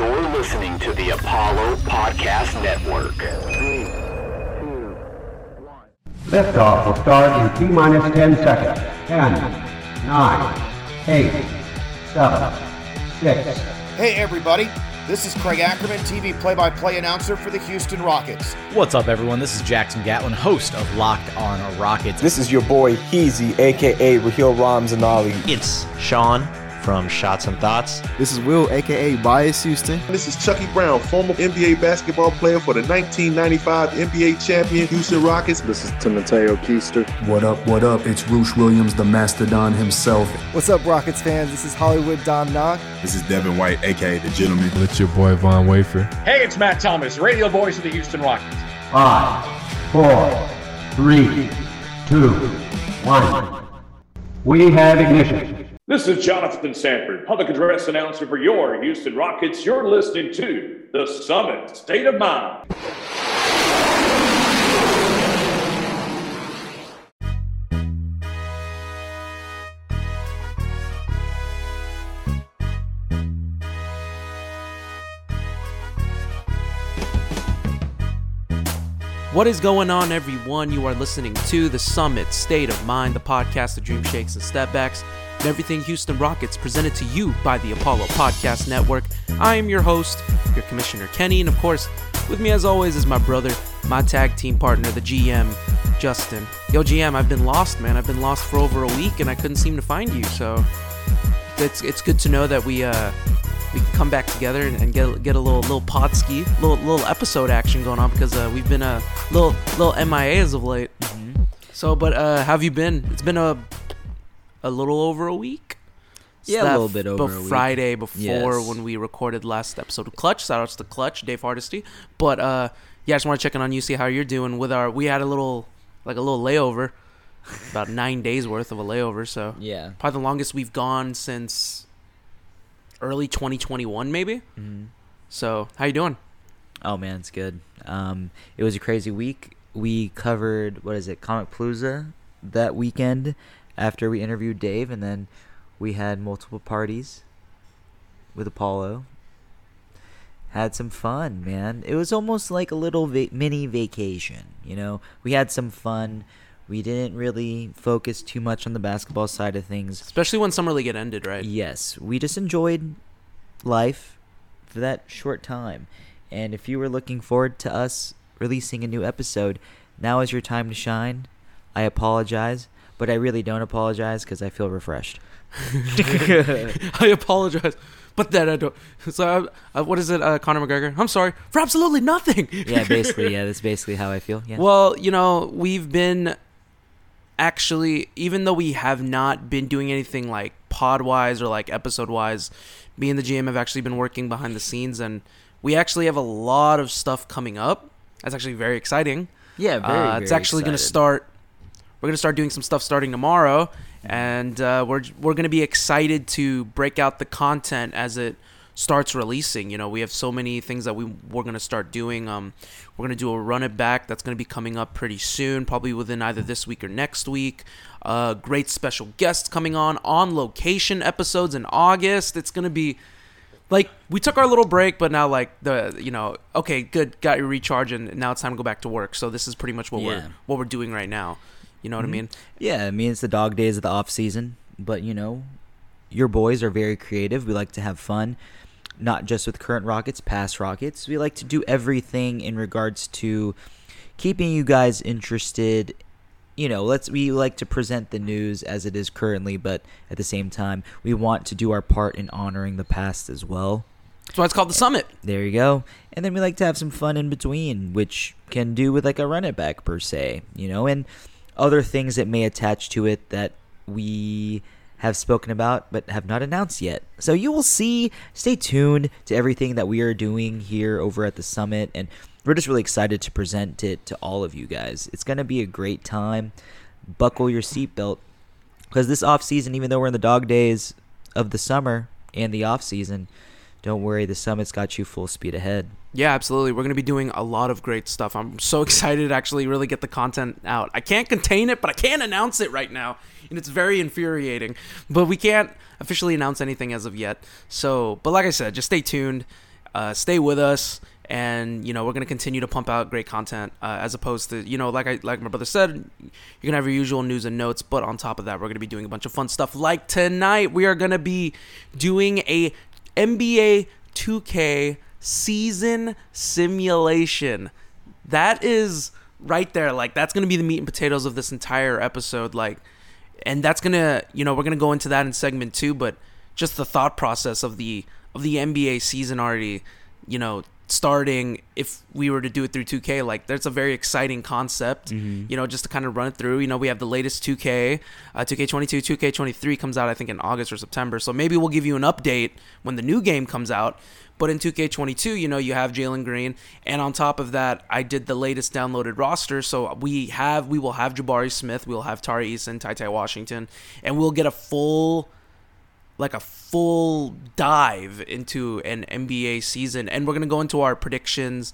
You're listening to the Apollo Podcast Network. Three, two, one. Liftoff will start in T minus 10 seconds. 10, 9, 8, 7, 6. Hey, everybody. This is Craig Ackerman, TV play by play announcer for the Houston Rockets. What's up, everyone? This is Jackson Gatlin, host of Locked on Rockets. This is your boy Heezy, aka Raheel Ramzanali. It's Sean from Shots and Thoughts. This is Will, aka Bias Houston. This is Chucky Brown, former NBA basketball player for the 1995 NBA champion Houston Rockets. This is Timoteo Keister. What up, what up? It's Roosh Williams, the Mastodon himself. What's up, Rockets fans? This is Hollywood Dom Knock. This is Devin White, aka The Gentleman. It's your boy Von Wafer. Hey, it's Matt Thomas, radio voice of the Houston Rockets. Five, four, three, two, one. We have ignition. This is Jonathan Sanford, public address announcer for your Houston Rockets. You're listening to The Summit State of Mind. What is going on, everyone? You are listening to The Summit State of Mind, the podcast of Dream Shakes and Stepbacks, and everything Houston Rockets presented to you by the Apollo Podcast Network. I am your host, your Commissioner Kenny, and of course, with me as always is my brother, my tag team partner, the GM, Justin. Yo, GM, I've been lost, man. I've been lost for over a week, and I couldn't seem to find you, so it's it's good to know that we uh we can come back together and, and get get a little little pod ski, little little episode action going on because uh, we've been a little little MIA as of late. Mm-hmm. So, but uh, have you been? It's been a a little over a week. Yeah, a little bit over be- Friday before yes. when we recorded last episode of Clutch. Shout outs to Clutch, Dave Hardesty. But uh, yeah, I just want to check in on you, see how you're doing with our. We had a little like a little layover, about nine days worth of a layover. So yeah, probably the longest we've gone since early 2021 maybe mm-hmm. so how you doing oh man it's good um, it was a crazy week we covered what is it comic palooza that weekend after we interviewed dave and then we had multiple parties with apollo had some fun man it was almost like a little va- mini vacation you know we had some fun we didn't really focus too much on the basketball side of things. Especially when summer league had ended, right? Yes. We just enjoyed life for that short time. And if you were looking forward to us releasing a new episode, now is your time to shine. I apologize, but I really don't apologize because I feel refreshed. I apologize, but then I don't. So, uh, what is it, uh, Conor McGregor? I'm sorry for absolutely nothing. yeah, basically, yeah, that's basically how I feel. Yeah. Well, you know, we've been actually, even though we have not been doing anything like pod wise or like episode wise, me and the GM have actually been working behind the scenes, and we actually have a lot of stuff coming up. That's actually very exciting. Yeah, very. Uh, very it's actually going to start. We're going to start doing some stuff starting tomorrow, and uh, we're we're going to be excited to break out the content as it starts releasing. You know, we have so many things that we we're gonna start doing. Um, we're gonna do a run it back that's gonna be coming up pretty soon, probably within either this week or next week. Uh, great special guests coming on on location episodes in August. It's gonna be like we took our little break, but now like the you know okay good got your recharge and now it's time to go back to work. So this is pretty much what yeah. we're what we're doing right now. You know what mm-hmm. I mean? Yeah, I mean it's the dog days of the off season, but you know your boys are very creative. We like to have fun not just with current rockets, past rockets. We like to do everything in regards to keeping you guys interested. You know, let's we like to present the news as it is currently, but at the same time, we want to do our part in honoring the past as well. That's why it's called the summit. There you go. And then we like to have some fun in between, which can do with like a run it back per se, you know, and other things that may attach to it that we have spoken about but have not announced yet. So you will see. Stay tuned to everything that we are doing here over at the summit, and we're just really excited to present it to all of you guys. It's going to be a great time. Buckle your seatbelt because this off season, even though we're in the dog days of the summer and the off season, don't worry, the summit's got you full speed ahead. Yeah, absolutely. We're going to be doing a lot of great stuff. I'm so excited to actually really get the content out. I can't contain it, but I can't announce it right now. And it's very infuriating. But we can't officially announce anything as of yet. So, but like I said, just stay tuned. uh, stay with us. And you know we're gonna continue to pump out great content, uh, as opposed to you know like I like my brother said, you're gonna have your usual news and notes, but on top of that, we're gonna be doing a bunch of fun stuff. Like tonight, we are gonna be doing a NBA 2K season simulation. That is right there. Like that's gonna be the meat and potatoes of this entire episode. Like, and that's gonna you know we're gonna go into that in segment two, but just the thought process of the of the NBA season already, you know, starting if we were to do it through 2K like that's a very exciting concept Mm-hmm. you know just to kind of run it through. You know we have the latest 2K uh, 2K22 2K23 comes out I think in August or September. So maybe we'll give you an update when the new game comes out. But in 2K22 you know you have Jalen Green. And on top of that I did the latest downloaded roster. So we have we will have Jabari Smith we'll have Tari Eason Ty Ty Washington and we'll get a full like a full dive into an NBA season, and we're gonna go into our predictions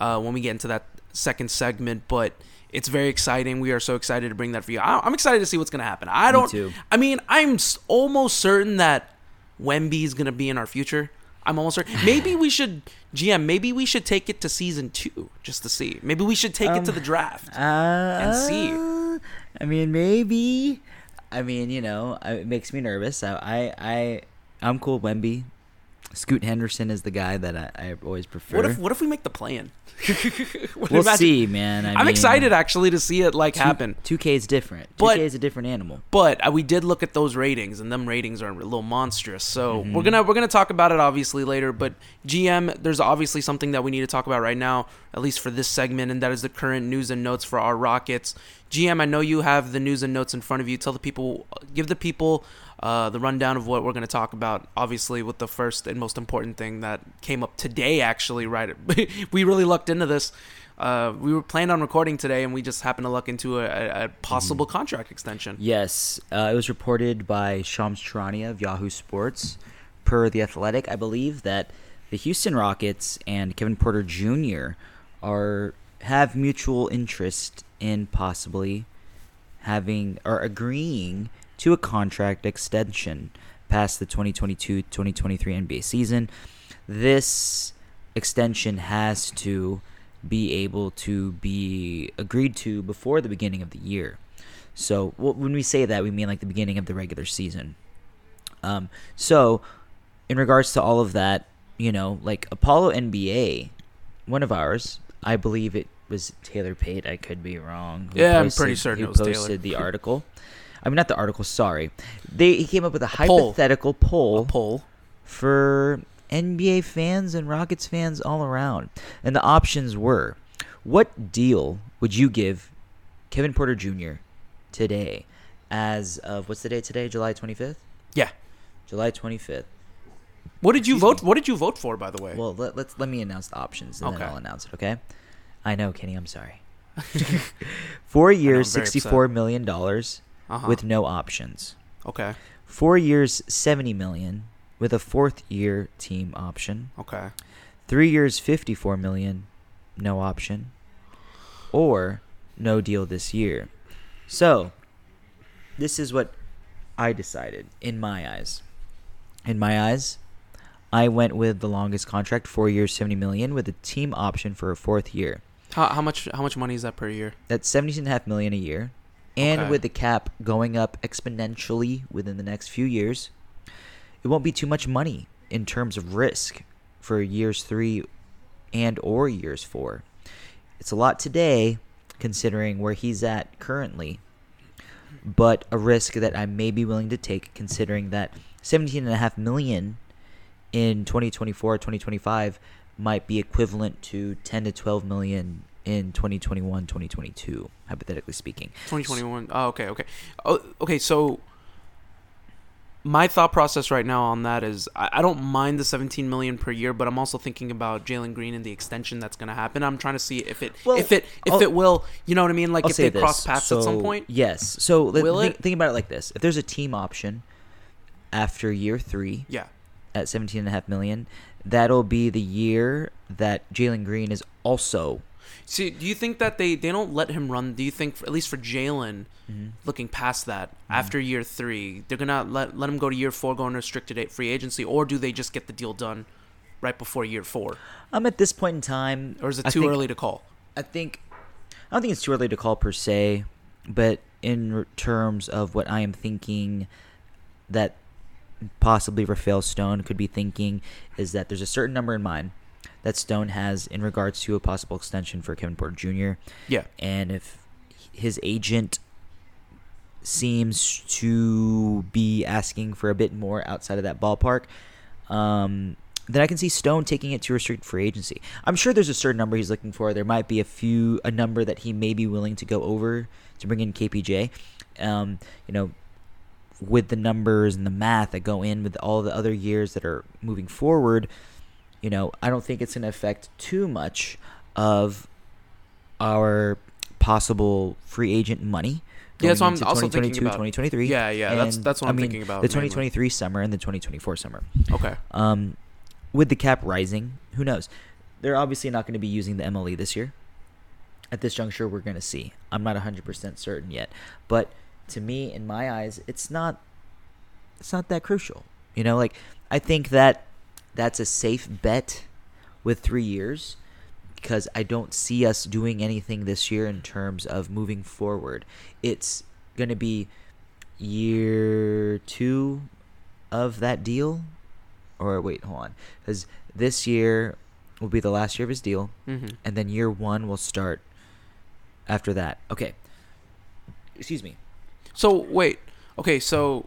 uh, when we get into that second segment. But it's very exciting. We are so excited to bring that for you. I- I'm excited to see what's gonna happen. I don't. too. I mean, I'm s- almost certain that Wemby is gonna be in our future. I'm almost certain. Maybe we should, GM. Maybe we should take it to season two just to see. Maybe we should take it to the draft Uh, and see. I mean, maybe. I mean, you know, it makes me nervous. I, I, I'm cool. Wemby, Scoot Henderson is the guy that I, I always prefer. What if What if we make the plan? we'll see, man. I am excited actually to see it like happen. 2K is different. 2K is a different animal. But uh, we did look at those ratings, and them ratings are a little monstrous. So Mm-hmm. we're gonna we're gonna talk about it obviously later. But GM, there's obviously something that we need to talk about right now, at least for this segment, and that is the current news and notes for our Rockets. GM, I know you have the news and notes in front of you. Tell the people, give the people uh, the rundown of what we're going to talk about. Obviously, with the first and most important thing that came up today, actually, right? we really lucked into this. Uh, we were planning on recording today, and we just happened to luck into a, a, possible Mm-hmm. contract extension. Yes, uh, it was reported by Shams Charania of Yahoo Sports, per the Athletic, I believe that the Houston Rockets and Kevin Porter Jr. are have mutual interest in possibly having or agreeing to a contract extension past the 2022-2023 NBA season. This extension has to be able to be agreed to before the beginning of the year. So when we say that, we mean like the beginning of the regular season. Um, so in regards to all of that, you know, like Apollo NBA, one of ours, I believe it was Taylor Pate. I could be wrong. Yeah, I'm pretty certain who it was Taylor. posted the article. I mean, not the article. Sorry, they he came up with a, poll. hypothetical poll, poll for NBA fans and Rockets fans all around, and the options were: What deal would you give Kevin Porter Jr. today? As of what's the date today? July twenty fifth. Yeah. July twenty fifth. What did you vote? What did you vote for, by the way? Well, let, let's let me announce the options, and Okay. then I'll announce it. Okay. I know, Kenny. I'm sorry. Four years, I'm very upset. sixty-four million dollars Uh-huh. with no options. Okay. Four years, seventy million with a fourth year team option. Okay. Three years, fifty-four million, no option, or no deal this year. So, this is what I decided in my eyes. In my eyes, I went with the longest contract, four years, seventy million, with a team option for a fourth year. How, how much? How much money is that per year? That's seventeen and a half million a year, and Okay. with the cap going up exponentially within the next few years, it won't be too much money in terms of risk for years three and or years four. It's a lot today, considering where he's at currently, but a risk that I may be willing to take, considering that seventeen and a half million in 2024 2025 might be equivalent to 10 to 12 million in 2021 2022 hypothetically speaking 2021. Oh, ah, okay, okay. Oh, okay. So my thought process right now on that is I, I don't mind the 17 million per year, but I'm also thinking about Jalen Green and the extension that's going to happen. I'm trying to see if it Well, if it if I'll- it will. You know what I mean? Like I'll if they cross this. paths at some point. yes so think, it? think about it like this if there's a team option after year three Yeah. at 17 and a half million that'll be the year that jalen green is also See, do you think that they they don't let him run? Do you think at least for Jalen, Mm-hmm. looking past that after year three, they're gonna let let him go to year four, go on restricted free agency, or do they just get the deal done right before year four? Um, at this point in time, or is it too think- early to call? I think I don't think it's too early to call per se, but in terms of what I am thinking that possibly Rafael Stone could be thinking is that there's a certain number in mind that Stone has in regards to a possible extension for Kevin Porter Jr. Yeah. And if his agent seems to be asking for a bit more outside of that ballpark, um, then I can see Stone taking it to restricted free agency. I'm sure there's a certain number he's looking for. There might be a few a number that he may be willing to go over to bring in KPJ. Um, you know, with the numbers and the math that go in with all the other years that are moving forward, you know, I don't think it's going to affect too much of our possible free agent money. Yeah, that's what I'm also thinking 2022, about. 2023. Yeah, yeah, that's- that's what I I'm mean, thinking about The mainly. 2023 summer and the 2024 summer. Okay. Um, with the cap rising, who knows? They're obviously not going to be using the MLE this year. At this juncture, we're going to see. I'm not 100% certain yet, but to me, in my eyes, it's not. It's not that crucial. You know, like I think that that's a safe bet with three years because I don't see us doing anything this year in terms of moving forward. It's going to be year two of that deal. Or wait, hold on. Because this year will be the last year of his deal. Mhm. And then year one will start after that. Okay. Excuse me. So wait, okay, so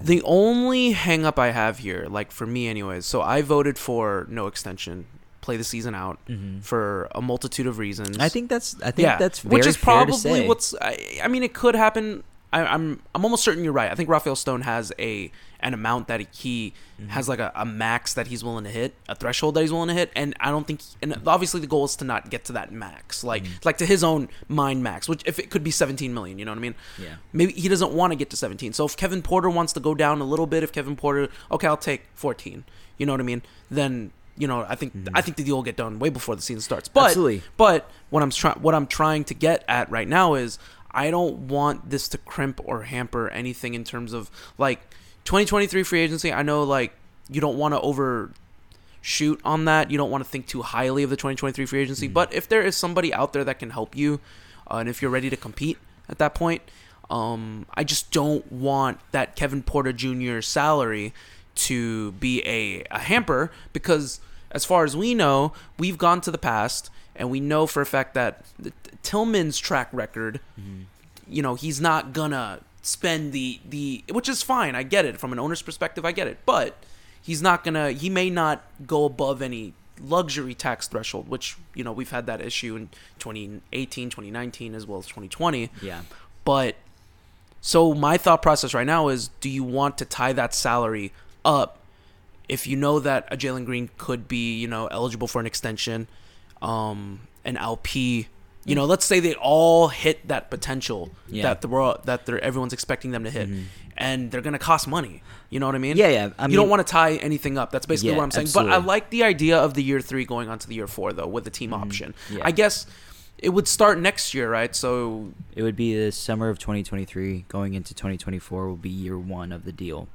the only hang up I have here, like for me anyways, so I voted for no extension, play the season out Mhm. for a multitude of reasons. I think that's- I think that's which is fair to probably what's. I, I mean, it could happen. I, I'm I'm almost certain you're right. I think Rafael Stone has a an amount that he Mm-hmm. has like a, a max that he's willing to hit, a threshold that he's willing to hit, and I don't think. And obviously the goal is to not get to that max, like Mm-hmm. like to his own mind max, which if it could be 17 million, you know what I mean? Yeah. Maybe he doesn't want to get to 17. So if Kevin Porter wants to go down a little bit, if Kevin Porter, okay, I'll take 14. You know what I mean? Then you know I think I think the deal will get done way before the season starts. But Mm-hmm. Absolutely. but what I'm trying what I'm trying to get at right now is I don't want this to crimp or hamper anything in terms of like 2023 free agency. I know like you don't want to overshoot on that. You don't want to think too highly of the 2023 free agency. But if there is somebody out there that can help you, uh, and if you're ready to compete at that point, um, I just don't want that Kevin Porter Jr. salary to be a, a hamper because, as far as we know, we've gone to the past and we know for a fact that Tillman's track record, you know, he's not gonna spend the the which is fine. I get it from an owner's perspective. I get it, but he's not gonna. He may not go above any luxury tax threshold, which you know we've had that issue in 2018, 2019, as well as 2020. Yeah. But so my thought process right now is: Do you want to tie that salary up if you know that a Jalen Green could be, you know, eligible for an extension, um, an LP? You know, let's say they all hit that potential Yeah. that the world that they're everyone's expecting them to hit, mm-hmm. and they're gonna cost money. You know what I mean? Yeah, yeah. I you don't want to tie anything up. That's basically Yeah, what I'm saying. But I like the idea of the year three going on to the year four though, with the team mm-hmm. option. Yeah. I guess it would start next year, right? So It would be the summer of 2023 going into 2024 will be year one of the deal.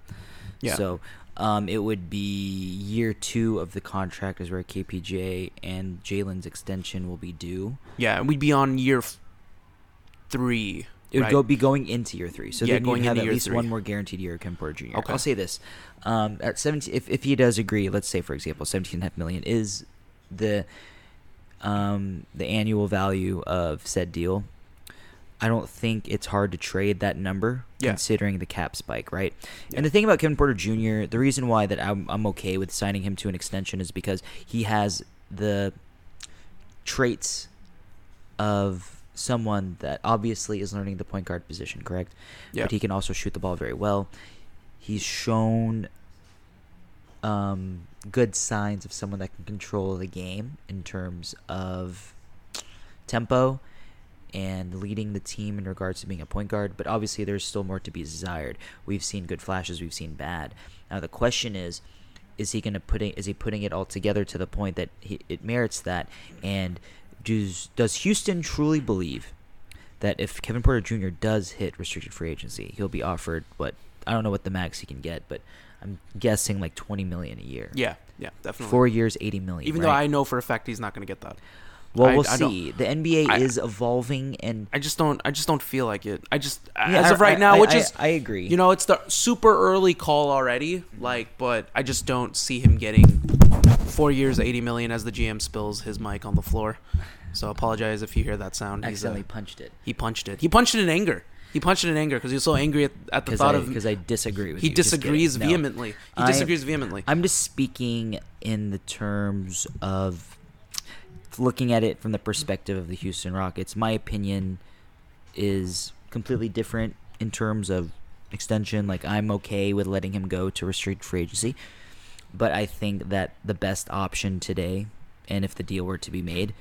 Yeah. So um, it would be year two of the contract is where KPJ and Jalen's extension will be due. yeah, and we'd be on year f- three. It would right? go be going into year three. So Yeah, then going have at least three. one more guaranteed year of Jr. Okay. I'll say this: um, at 17, if if he does agree, let's say for example, 17 and a half million is the um, the annual value of said deal. I don't think it's hard to trade that number Yeah. considering the cap spike, right? And the thing about Kevin Porter Jr., the reason why that I'm, I'm okay with signing him to an extension is because he has the traits of someone that obviously is learning the point guard position, correct? Yeah. But he can also shoot the ball very well. He's shown um, good signs of someone that can control the game in terms of tempo and leading the team in regards to being a point guard. But obviously, there's still more to be desired. We've seen good flashes. We've seen bad. Now the question is, is he gonna putting is he putting it all together to the point that he, it merits that? And does does Houston truly believe that if Kevin Porter Jr. does hit restricted free agency, he'll be offered what I don't know what the max he can get, but I'm guessing like 20 million a year. Yeah. Yeah, definitely. Four years, eighty million. Even right? though I know for a fact he's not going to get that. Well, I- we'll I see. The NBA I- is evolving, and I just don't. I just don't feel like it. I just Yeah, as of right now, which is I agree. You know, it's the super early call already. Like, but I just don't see him getting four years, eighty million as the GM spills his mic on the floor. So apologize if you hear that sound. He's, uh, accidentally punched it. He punched it. He punched it in anger. He punched it in anger because he was so angry at, at the thought I- of 'cause I disagree with He you. Disagrees No. vehemently. He I- disagrees vehemently. I'm just speaking in the terms of looking at it from the perspective of the Houston Rockets. My opinion is completely different in terms of extension. Like I'm okay with letting him go to restricted free agency, but I think that the best option today, and if the deal were to be made,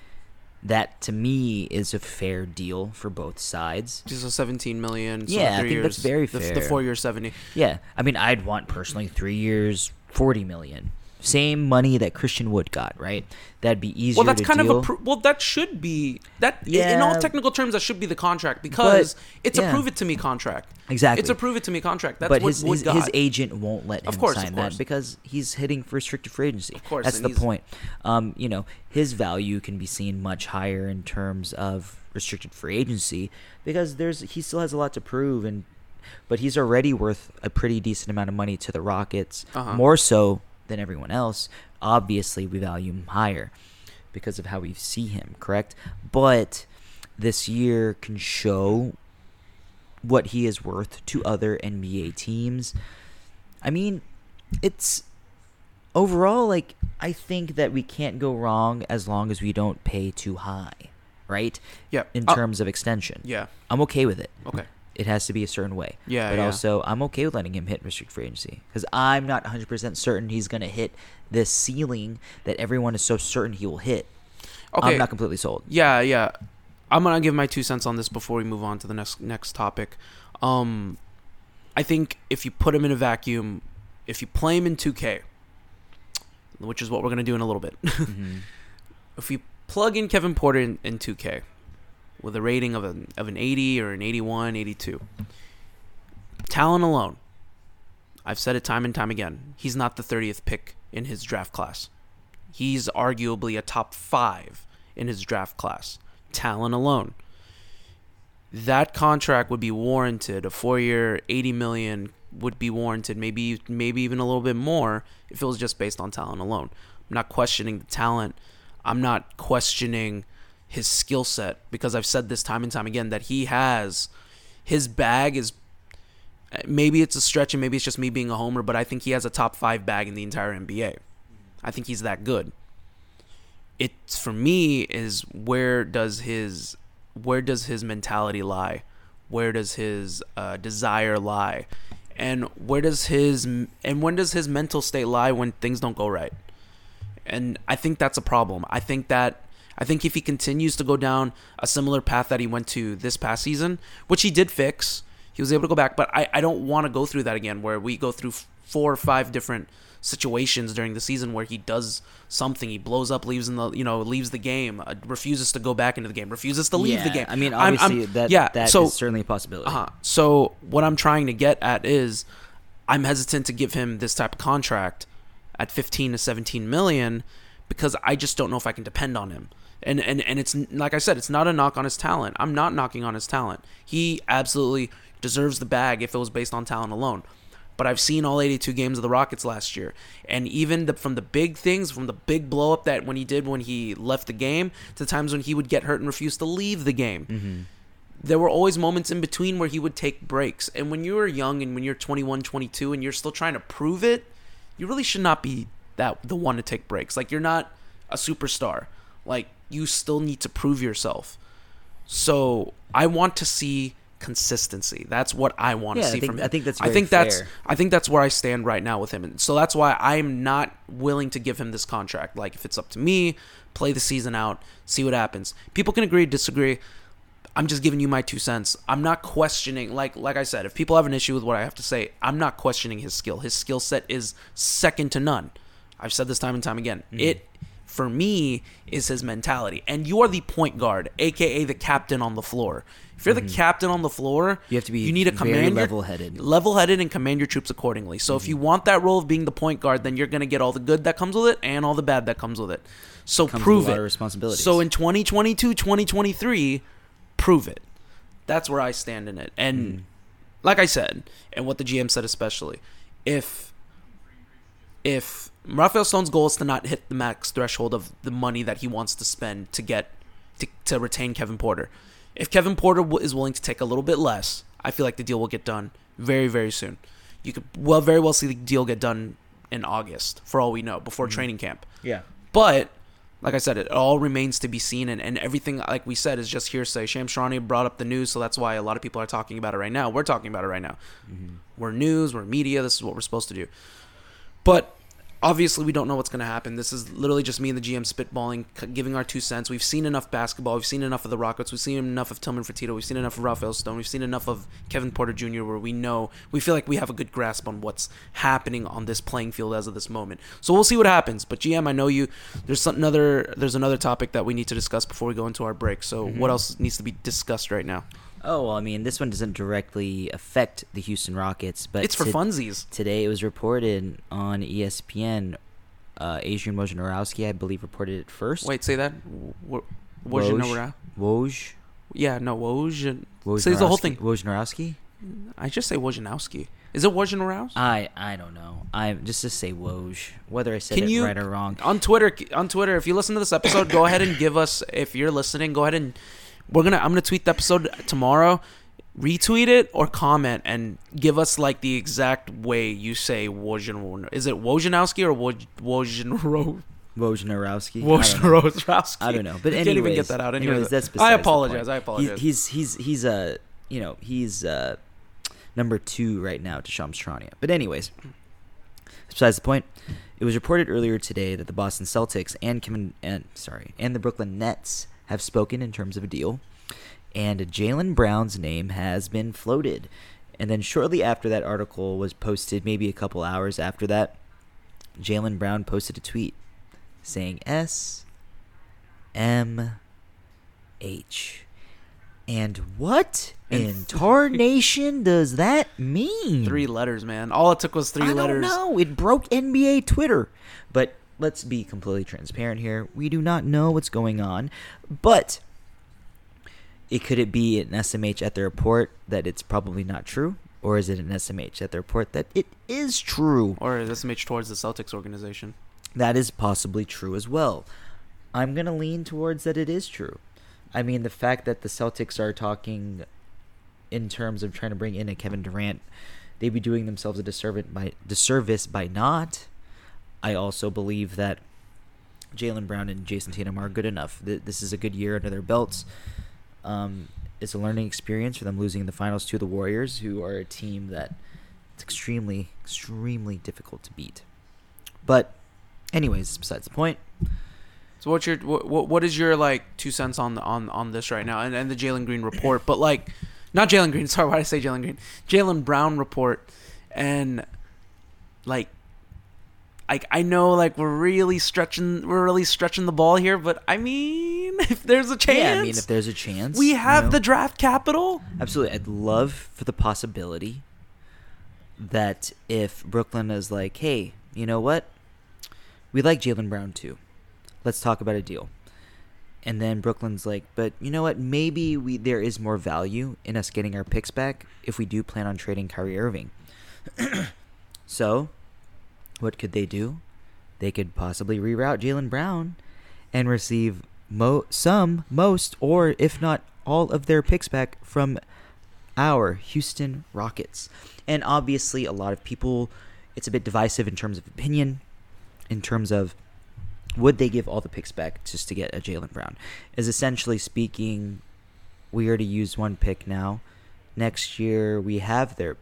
that to me is a fair deal for both sides. Just a 17 million. So Yeah, I think that's years, very the, fair. The four year 70. Yeah, I mean, I'd want personally three years, forty million, same money that Christian Wood got. Right, that'd be easier. Well, that's kind deal. of a pro- well. That should be that. yeah. in all technical terms, that should be the contract because it's yeah. a prove it to me contract. Exactly. It's a prove it to me contract. That's but what his Wood his, got. his agent won't let him Of course, sign of course. that because he's hitting for restricted free agency. Of course, that's the point. Um, you know, his value can be seen much higher in terms of restricted free agency because there's he still has a lot to prove and but he's already worth a pretty decent amount of money to the Rockets, Uh-huh. more so than everyone else. Obviously, we value him higher because of how we see him, correct? But this year can show what he is worth to other NBA teams. I mean, it's overall like I think that we can't go wrong as long as we don't pay too high, right? Yeah. In Uh, terms of extension. yeah. I'm okay with it. Okay. It has to be a certain way. Yeah, But yeah. also, I'm okay with letting him hit restricted free agency because I'm not 100% certain he's going to hit this ceiling that everyone is so certain he will hit. Okay. I'm not completely sold. Yeah, yeah. I'm gonna give my two cents on this before we move on to the next next topic. Um, I think if you put him in a vacuum, if you play him in 2K, which is what we're gonna do in a little bit, Mm-hmm. if you plug in Kevin Porter in, in 2K with a rating of an of an 80 or an 81, 82, talent alone, I've said it time and time again, he's not the 30th pick in his draft class. He's arguably a top five in his draft class. Talent alone. That contract would be warranted. A four-year, eighty million would be warranted. Maybe, maybe even a little bit more if it was just based on talent alone. I'm not questioning the talent. I'm not questioning his skill set because I've said this time and time again that he has his bag is maybe it's a stretch and maybe it's just me being a homer, but I think he has a top five bag in the entire NBA. I think he's that good. It's for me is where does his where does his mentality lie? Where does his uh, desire lie? And where does his and when does his mental state lie when things don't go right? And I think that's a problem. I think that I think if he continues to go down a similar path that he went to this past season, which he did fix, he was able to go back. But I, I don't want to go through that again, where we go through four or five different situations during the season where he does something, he blows up, leaves in the you know leaves the game, uh, refuses to go back into the game, refuses to leave the Yeah, game. I mean, I'm- I'm- obviously, that, yeah, that so is certainly a possibility. uh-huh. So what I'm trying to get at is I'm hesitant to give him this type of contract at 15 to 17 million because I just don't know if I can depend on him. And and and it's like I said, it's not a knock on his talent. I'm not knocking on his talent. He absolutely deserves the bag if it was based on talent alone. But I've seen all 82 games of the Rockets last year, and even the, from the big things, from the big blow up that when he did when he left the game, to times when he would get hurt and refuse to leave the game Mm-hmm. there were always moments in between where he would take breaks. And when you are young and when you're 21, 22 and you're still trying to prove it, you really should not be that the one to take breaks. Like you're not a superstar. Like you still need to prove yourself. So, I want to see consistency. That's what I want Yeah, to see think- from him. I think that's I think that's fair. I think that's where I stand right now with him. And so that's why I'm not willing to give him this contract. Like if it's up to me, play the season out, see what happens. People can agree, disagree. I'm just giving you my two cents. I'm not questioning like like I said, if people have an issue with what I have to say, I'm not questioning his skill. His skill set is second to none. I've said this time and time again. Mm-hmm. It for me is his mentality. And you are the point guard, aka the captain on the floor. If you're the captain on the floor, You have to be you need to command your- level-headed. level-headed and command your troops accordingly. So if you want that role of being the point guard, then you're going to get all the good that comes with it and all the bad that comes with it. So Comes prove it. So in 2022, 2023, prove it. That's where I stand in it. And Hmm. like I said, and what the GM said especially, if if Rafael Stone's goal is to not hit the max threshold of the money that he wants to spend to get to, to retain Kevin Porter, if Kevin Porter w- is willing to take a little bit less, I feel like the deal will get done very very soon. You could well very well see the deal get done in August for all we know before mm-hmm. training camp. Yeah. But like I said, it all remains to be seen, and, and everything, like we said, is just hearsay. Shams Charania brought up the news, so that's why a lot of people are talking about it right now. We're talking about it right now. Mm-hmm. We're news, we're media. This is what we're supposed to do. But obviously, we don't know what's going to happen. This is literally just me and the GM spitballing, giving our two cents. We've seen enough basketball. We've seen enough of the Rockets. We've seen enough of Tillman Fertitta. We've seen enough of Rafael Stone. We've seen enough of Kevin Porter Jr. Where we know we feel like we have a good grasp on what's happening on this playing field as of this moment. So we'll see what happens. But GM, I know you. There's another. There's another topic that we need to discuss before we go into our break. So mm-hmm. what else needs to be discussed right now? Oh, well, I mean, this one doesn't directly affect the Houston Rockets, but It's for to- funsies. Today it was reported on ESPN. Uh, Adrian Wojnarowski, I believe, reported it first. Wait, say that. Wo- Wojnarowski? Woj. Yeah, no, Woj. Woj. Say the whole thing. Wojnarowski? I just say Wojnarowski. Is it Wojnarowski? I I don't know. I just to say Woj. Whether I said Can it you right or wrong. on Twitter? On Twitter, if you listen to this episode, go ahead and give us. If you're listening, go ahead and we're gonna. I'm gonna tweet the episode tomorrow. Retweet it or comment and give us like the exact way you say Wojn. Is it Wojnarowski or Woj Wojnaro? Wojnarowski. I don't know. Wojnarowski. I don't know, but anyways, can't even get that out. Anyways, anyways that's I apologize. I He- apologize. he's he's he's uh you know he's uh number two right now to Shams Charania. But anyways, besides the point, it was reported earlier today that the Boston Celtics and Kevin and sorry and the Brooklyn Nets have spoken in terms of a deal, and Jaylen Brown's name has been floated. And then shortly after that article was posted, maybe a couple hours after that, Jaylen Brown posted a tweet saying S M H. And what in tarnation does that mean? three letters, man. All it took was three I letters. don't know. It broke NBA Twitter. But let's be completely transparent here. We do not know what's going on. But it could it be an SMH at the report that it's probably not true? Or is it an SMH at the report that it is true? Or is SMH towards the Celtics organization? That is possibly true as well. I'm going to lean towards that it is true. I mean, the fact that the Celtics are talking in terms of trying to bring in a Kevin Durant, they'd be doing themselves a disservice by, disservice by not. I also believe that Jaylen Brown and Jayson Tatum are good enough. Th- This is a good year under their belts. Um, it's a learning experience for them losing the finals to the Warriors, who are a team that it's extremely, extremely difficult to beat. But, anyways, besides the point. So what's your what, what is your like two cents on on on this right now and, and the Jalen Green report? But like, not Jalen Green. Sorry, why did I say Jalen Green? Jaylen Brown report, and like, like I know like we're really stretching we're really stretching the ball here, but I mean, if there's a chance, Yeah, I mean, if there's a chance, we you have know. the draft capital. Absolutely. I'd love for the possibility that if Brooklyn is like, hey, you know what? We like Jaylen Brown too. Let's talk about a deal. And then Brooklyn's like, but you know what? Maybe we there is more value in us getting our picks back if we do plan on trading Kyrie Irving. so, what could they do? They could possibly reroute Jaylen Brown and receive mo- some, most, or if not all of their picks back from our Houston Rockets. And obviously, a lot of people, it's a bit divisive in terms of opinion, in terms of would they give all the picks back just to get a Jaylen Brown? Is essentially speaking, we already used one pick now. Next year, we have their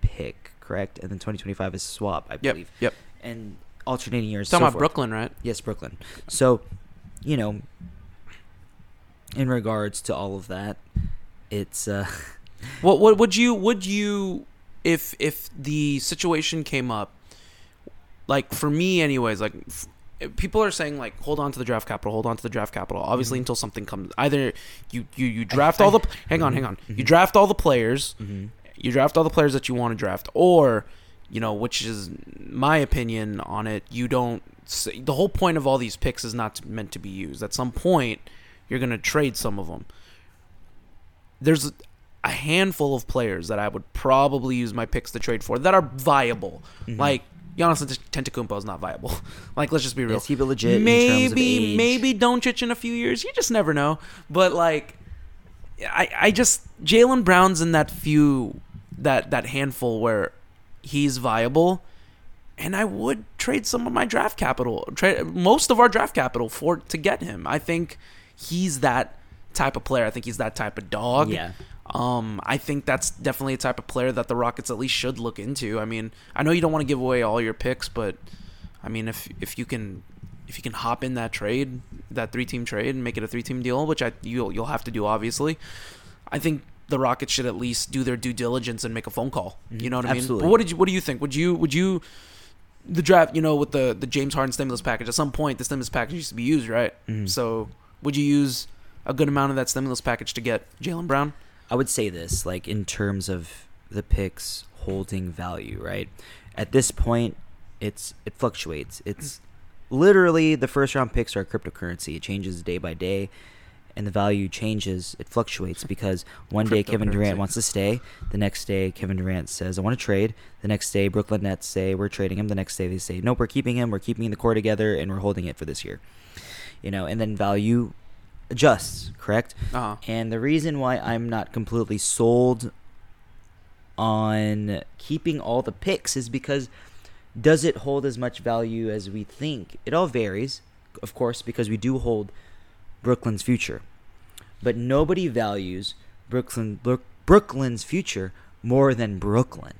pick, correct? And then 2025 is swap, I Yep, believe. yep. And alternating years. Talking so about forth. Brooklyn, right? Yes, Brooklyn. So, you know, in regards to all of that, it's uh What what would you would you if if the situation came up like for me anyways like f- people are saying like hold on to the draft capital, hold on to the draft capital. Obviously, Mm-hmm. until something comes, either you you you draft all the hang on, hang on, Mm-hmm. you draft all the players, you draft all the players that you want to draft, or you know, which is my opinion on it. You don't. The whole point of all these picks is not meant to be used. At some point, you're gonna trade some of them. There's a handful of players that I would probably use my picks to trade for that are viable. Mhm. Like Giannis Antetokounmpo is not viable. like let's just be real. Keep it legit in Maybe terms of age. maybe Doncic in a few years. You just never know. But like, I I just Jaylen Brown's in that few that that handful where he's viable. And I would trade some of my draft capital, trade most of our draft capital for to get him. I think he's that type of player. I think he's that type of dog. Yeah. Um, I think that's definitely a type of player that the Rockets at least should look into. I mean, I know you don't want to give away all your picks, but I mean, if if you can if you can hop in that trade, that three team trade, and make it a three team deal, which I you'll you'll have to do obviously. I think the Rockets should at least do their due diligence and make a phone call. You know what I mean? Absolutely. But what did you what do you think? Would you would you the draft, you know, with the the James Harden stimulus package, at some point the stimulus package used to be used, right? Mhm. So would you use a good amount of that stimulus package to get Jaylen Brown? I would say this, like in terms of the picks holding value, right? At this point, it's it fluctuates. It's literally the first round picks are cryptocurrency. It changes day by day, and the value changes. It fluctuates because one day Kevin Durant wants to stay. The next day Kevin Durant says, "I want to trade." The next day Brooklyn Nets say, "We're trading him." The next day they say, "Nope, we're keeping him. We're keeping the core together, and we're holding it for this year." You know, and then value adjusts. Correct. Uh-huh. And the reason why I'm not completely sold on keeping all the picks is because does it hold as much value as we think? It all varies, of course, because we do hold Brooklyn's future. But nobody values Brooklyn Brooklyn's future more than Brooklyn.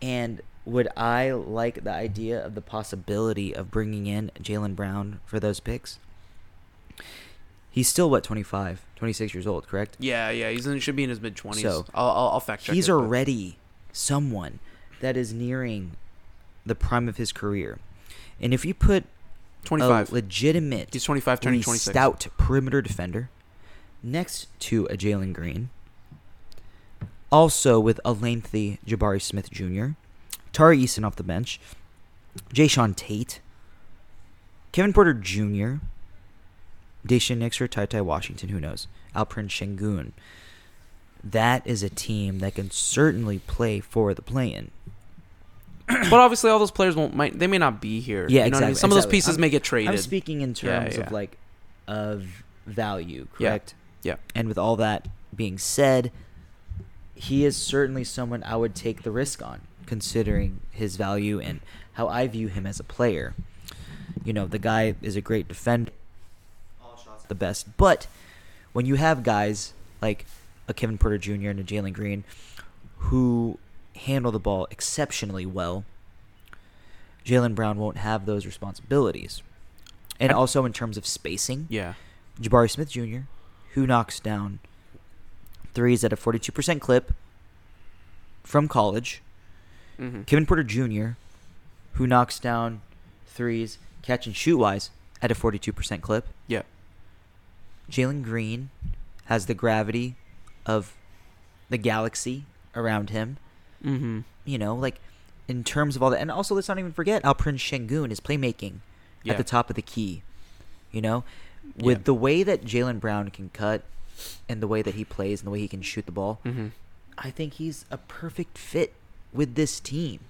And would I like the idea of the possibility of bringing in Jaylen Brown for those picks? He's still what 25, 26 years old, correct? Yeah, yeah, he's in, should be in his mid twenties. So I'll, I'll, I'll fact check. He's it, but- already someone that is nearing the prime of his career, and if you put 25. a legitimate, He's 25, turning 26. stout perimeter defender next to a Jalen Green, also with a lengthy Jabari Smith Jr., Tari Eason off the bench, Jae'Sean Tate, Kevin Porter Jr., Daishen Nixer, Ty Ty Washington, who knows? Alperen Sengun. That is a team that can certainly play for the play-in. but obviously, all those players won't. Might they may not be here. Yeah, you know what I exactly. mean? Some of those pieces I'm- may get traded. I'm speaking in terms yeah. of like of value, Yeah. correct? Yeah. And with all that being said, he is certainly someone I would take the risk on, considering his value and how I view him as a player. You know, the guy is a great defender, all shots the best. But when you have guys like a Kevin Porter Jr. and a Jalen Green who handle the ball exceptionally well, Jaylen Brown won't have those responsibilities. And I- also in terms of spacing, Yeah. Jabari Smith Jr., who knocks down threes at a 42% clip from college. Mhm. Kevin Porter Jr., who knocks down threes catch and shoot wise at a 42% clip. Yeah. Jalen Green has the gravity of the galaxy around him. Mm-hmm. You know, like in terms of all that. And also, let's not even forget Alperen Sengun is playmaking Yeah. at the top of the key. You know, with Yeah. the way that Jaylen Brown can cut and the way that he plays and the way he can shoot the ball, Mhm. I think he's a perfect fit with this team.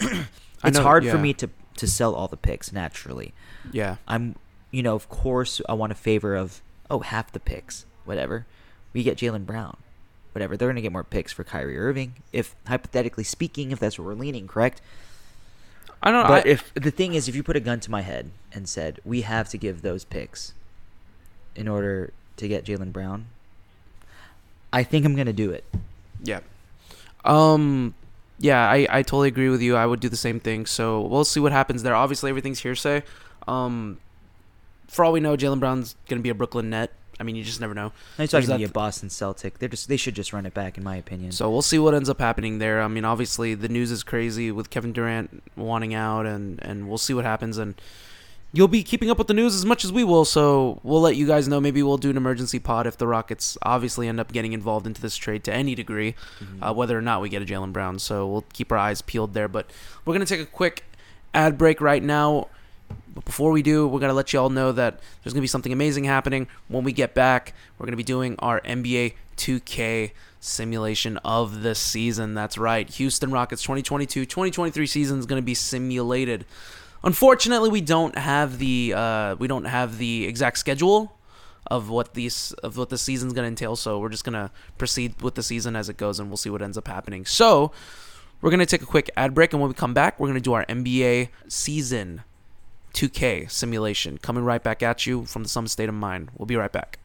It's know, hard for me to to sell all the picks naturally. Yeah. I'm, you know, of course, I want a favor of oh half the picks, whatever. We get Jaylen Brown, whatever. They're gonna get more picks for Kyrie Irving, if hypothetically speaking, if that's where we're leaning, correct? I don't know. If the thing is, if you put a gun to my head and said we have to give those picks in order to get Jaylen Brown, I think I'm gonna do it. Yeah. Um yeah, I, I totally agree with you. I would do the same thing. So we'll see what happens there. Obviously everything's hearsay. Um for all we know, Jaylen Brown's gonna be a Brooklyn net. I mean you just never know. There's talking to be that- a Boston Celtic. They're just they should just run it back, in my opinion. So we'll see what ends up happening there. I mean, obviously the news is crazy with Kevin Durant wanting out, and and we'll see what happens. And you'll be keeping up with the news as much as we will. So we'll let you guys know. Maybe we'll do an emergency pod if the Rockets obviously end up getting involved into this trade to any degree, Mm-hmm. uh, whether or not we get a Jaylen Brown. So we'll keep our eyes peeled there. But we're gonna take a quick ad break right now. But before we do, we're gonna let you all know that there's gonna be something amazing happening when we get back. We're gonna be doing our NBA 2K simulation of the season. That's right. Houston Rockets 2022-2023 season is gonna be simulated. Unfortunately, we don't have the uh, we don't have the exact schedule of what these of what the season's gonna entail. So we're just gonna proceed with the season as it goes, and we'll see what ends up happening. So we're gonna take a quick ad break, and when we come back, we're gonna do our NBA season 2K simulation. Coming right back at you from the Some State of Mind. We'll be right back.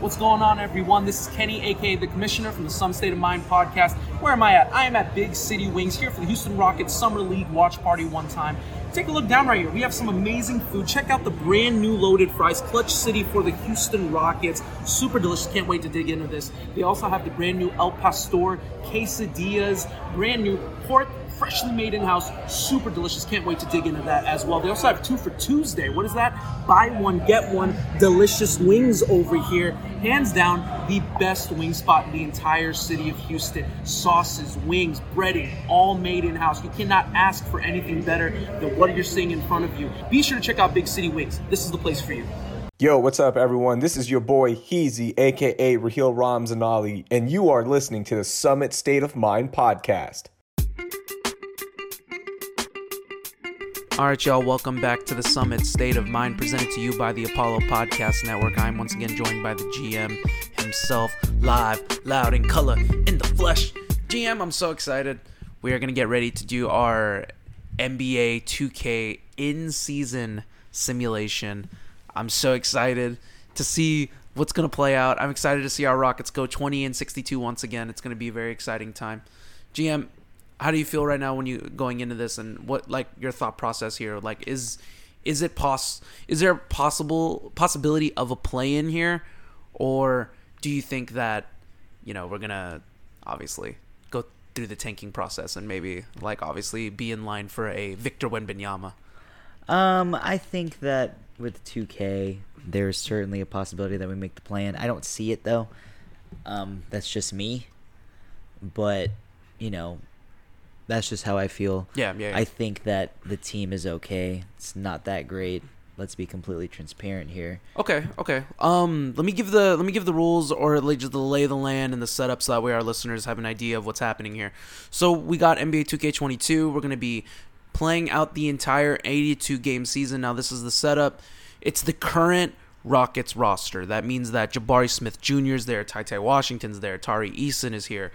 What's going on, everyone? This is Kenny, aka the Commissioner from the Some State of Mind podcast. Where am I at? I am at Big City Wings here for the Houston Rockets Summer League watch party one time. Take a look down right here. We have some amazing food. Check out the brand new loaded fries, Clutch City for the Houston Rockets. Super delicious. Can't wait to dig into this. They also have the brand new Al Pastor quesadillas, brand new pork freshly made in house, super delicious. Can't wait to dig into that as well. They also have two for Tuesday. What is that? Buy one, get one. Delicious wings over here. Hands down, the best wing spot in the entire city of Houston. Sauces, wings, breading, all made in house. You cannot ask for anything better than what you're seeing in front of you. Be sure to check out Big City Wings. This is the place for you. Yo, what's up, everyone? This is your boy Heezy, aka Raheel Ramzanali, and you are listening to the Summit State of Mind podcast. All right, y'all, welcome back to the Summit State of Mind presented to you by the Apollo Podcast Network. I'm once again joined by the GM himself, live, loud, in color, in the flesh. GM, I'm so excited. We are going to get ready to do our NBA 2K in season simulation. I'm so excited to see what's going to play out. I'm excited to see our Rockets go 20 and 62 once again. It's going to be a very exciting time. GM, how do you feel right now when you going into this and what like your thought process here like is is it pos is there a possible possibility of a play in here or do you think that you know we're gonna obviously go through the tanking process and maybe like obviously be in line for a Victor Wembanyama Um, I think that with 2K, there's certainly a possibility that we make the plan. I don't see it though. Um, that's just me. But you know, that's just how I feel. Yeah, yeah, yeah. I think that the team is okay. It's not that great. Let's be completely transparent here. Okay, okay. Um, let me give the let me give the rules or like just the lay of the land and the setup so that way our listeners have an idea of what's happening here. So we got NBA 2K22. We're gonna be playing out the entire 82 game season. Now this is the setup. It's the current Rockets roster. That means that Jabari Smith Jr. is there, Ty Ty Washington's there, Tari Eason is here.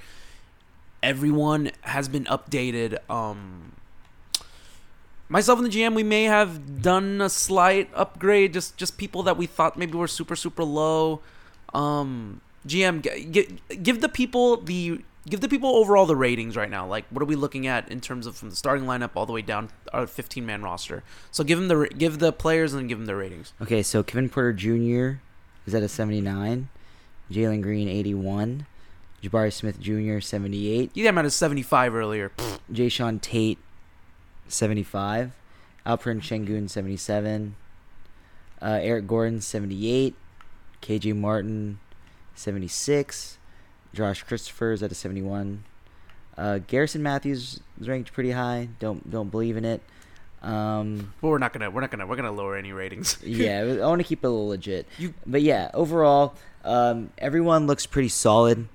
Everyone has been updated. Um, myself and the GM, we may have done a slight upgrade. Just just people that we thought maybe were super super low. Um, GM, g- g- give the people the give the people overall the ratings right now. Like, what are we looking at in terms of from the starting lineup all the way down our 15 man roster? So give them the give the players and give them the ratings. Okay, so Kevin Porter Jr. is at a 79, Jalen Green 81, Jabari Smith Jr. 78, You had him at a 75 earlier. Jae'Sean Tate 75, Alperen Sengun 77, uh, Eric Gordon 78, KJ Martin 76, Josh Christopher is at a 71. Uh, Garrison Matthews is ranked pretty high. Don't don't believe in it. Um, But we're not gonna we're not gonna we're gonna lower any ratings. yeah, I want to keep it a little legit. You- but yeah, overall, um, everyone looks pretty solid.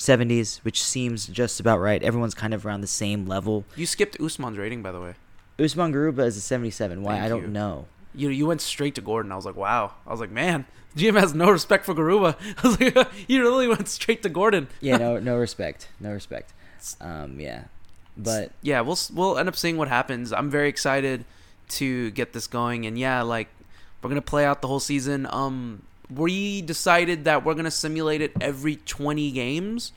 70s, which seems just about right. Everyone's kind of around the same level. You skipped Usman's rating by the way. Usman Garuba is a 77. Why? Thank I don't you. know. You you went straight to Gordon. I was like, wow. I was like, man, GM has no respect for Garuba. I was like, you really went straight to Gordon. Yeah, no, no respect, no respect. Um, yeah, but yeah, we'll we'll end up seeing what happens. I'm very excited to get this going, and yeah, like we're gonna play out the whole season. Um, we decided that we're gonna simulate it every 20 games,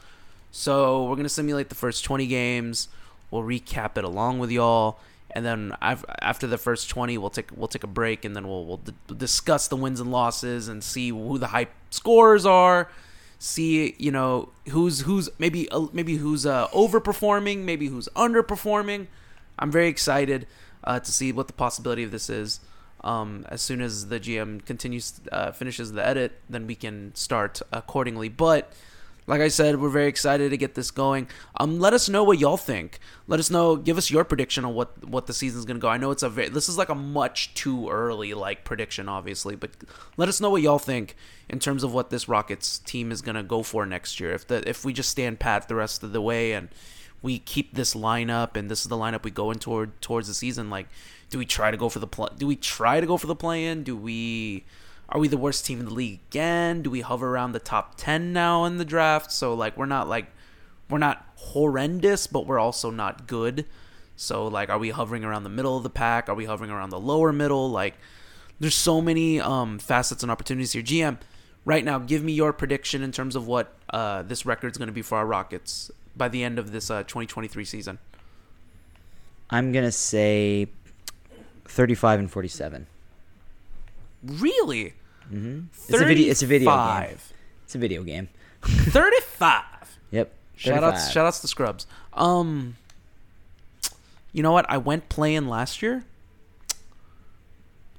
so we're gonna simulate the first 20 games. We'll recap it along with y'all, and then af- after the first 20, we'll take we'll take a break, and then we'll we'll d- discuss the wins and losses and see who the high scorers are see you know who's who's maybe uh, maybe who's uh, overperforming, maybe who's underperforming. I'm very excited uh, to see what the possibility of this is. Um, as soon as the GM continues uh, finishes the edit, then we can start accordingly. But like I said, we're very excited to get this going. Um, let us know what y'all think. Let us know. Give us your prediction on what what the season's gonna go. I know it's a very, this is like a much too early like prediction, obviously, but let us know what y'all think in terms of what this Rockets team is gonna go for next year. If the if we just stand pat the rest of the way and we keep this lineup and this is the lineup we go in toward towards the season, like do we try to go for the play? Do we try to go for the play in? Do we? Are we the worst team in the league again? Do we hover around the top ten now in the draft? So like we're not like we're not horrendous, but we're also not good. So like, are we hovering around the middle of the pack? Are we hovering around the lower middle? Like, there's so many um, facets and opportunities here. GM, right now, give me your prediction in terms of what uh, this record's going to be for our Rockets by the end of this uh, 2023 season. I'm gonna say 35 and 47. Really? Mm-hmm. It's a video. It's a video game. It's a video game. 35. Yep. 35. Shout outs, shout outs to Scrubs. Um, you know what? I went playing last year.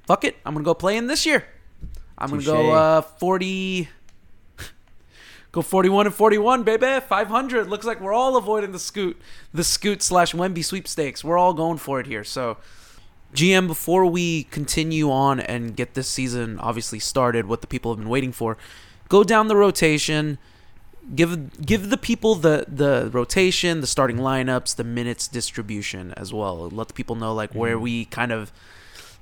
Fuck it. I'm gonna go playing this year. I'm Touché. gonna go uh 40. Go 41 and 41, baby. 500. Looks like we're all avoiding the scoot, the scoot slash Wemby sweepstakes. We're all going for it here. So, GM, before we continue on and get this season obviously started, what the people have been waiting for, go down the rotation. Give give the people the the rotation, the starting lineups, the minutes distribution as well. Let the people know like where Mhm. we kind of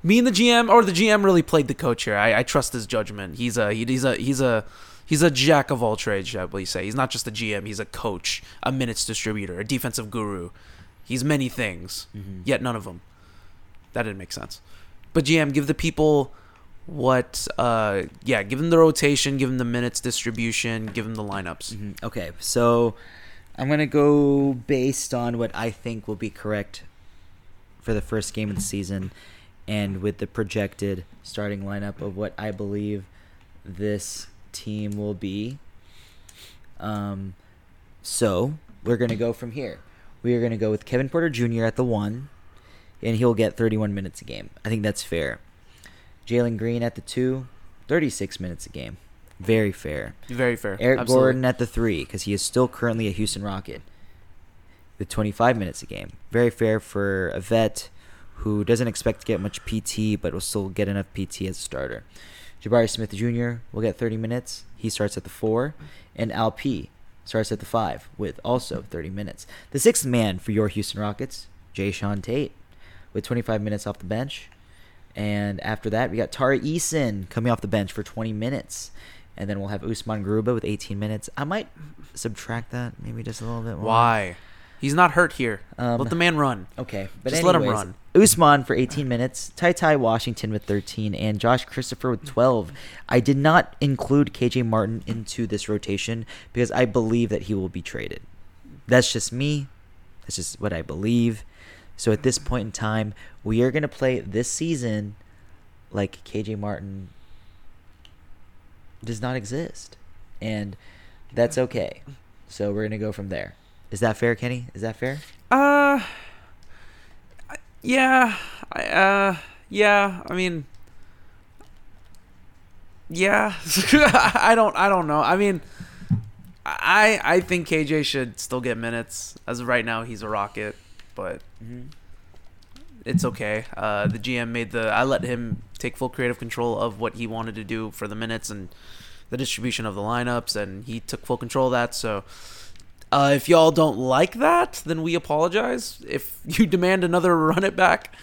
me and the GM or the GM really played the coach here. I, I trust his judgment. He's a he, he's a he's a he's a jack of all trades, shall we say. He's not just a GM, he's a coach, a minutes distributor, a defensive guru. He's many things, Mhm. yet none of them. That didn't make sense. But GM, give the people what uh yeah, give them the rotation, give them the minutes distribution, give them the lineups. Mhm. Okay, so I'm gonna go based on what I think will be correct for the first game of the season, and with the projected starting lineup of what I believe this team will be. Um, so we're gonna go from here. We are gonna go with Kevin Porter Jr. at the one, and he'll get 31 minutes a game. I think that's fair. Jalen Green at the two, 36 minutes a game. Very fair. Very fair. Eric Absolutely. Gordon at the three because he is still currently a Houston Rocket with 25 minutes a game. Very fair for a vet who doesn't expect to get much PT but will still get enough PT as a starter. Jabari Smith Jr. will get 30 minutes. He starts at the four, and Al P starts at the five with also 30 minutes. The sixth man for your Houston Rockets, Jae'Sean Tate, with 25 minutes off the bench. And after that, we got Tari Eason coming off the bench for 20 minutes. And then we'll have Usman Garuba with 18 minutes. I might subtract that maybe just a little bit more. Why? He's not hurt here. Um, let the man run. Okay, but just let him run. Usman for 18 minutes, Ty Ty Washington with 13, and Josh Christopher with 12. I did not include KJ Martin into this rotation because I believe that he will be traded. That's just me. That's just what I believe. So at this point in time, we are going to play this season like KJ Martin does not exist. And that's okay. So we're going to go from there. Is that fair, Kenny? Is that fair? Uh, yeah, I, uh, yeah. I mean, yeah. I don't, I don't know. I mean, I, I think KJ should still get minutes. As of right now, he's a Rocket, but it's okay. Uh, the GM made the. I let him take full creative control of what he wanted to do for the minutes and the distribution of the lineups, and he took full control of that. So. Uh, if y'all don't like that, then we apologize. If you demand another run it back,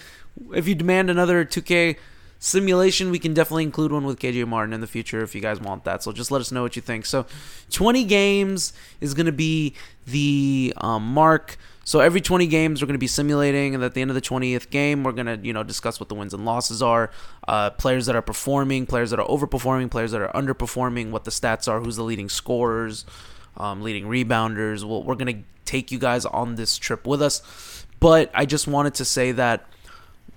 if you demand another 2K simulation, we can definitely include one with KJ Martin in the future if you guys want that. So just let us know what you think. So 20 games is going to be the um, mark. So every 20 games we're going to be simulating, and at the end of the 20th game, we're going to you know discuss what the wins and losses are, uh, players that are performing, players that are overperforming, players that are underperforming, what the stats are, who's the leading scorers um, leading rebounders. Well, we're gonna take you guys on this trip with us, but I just wanted to say that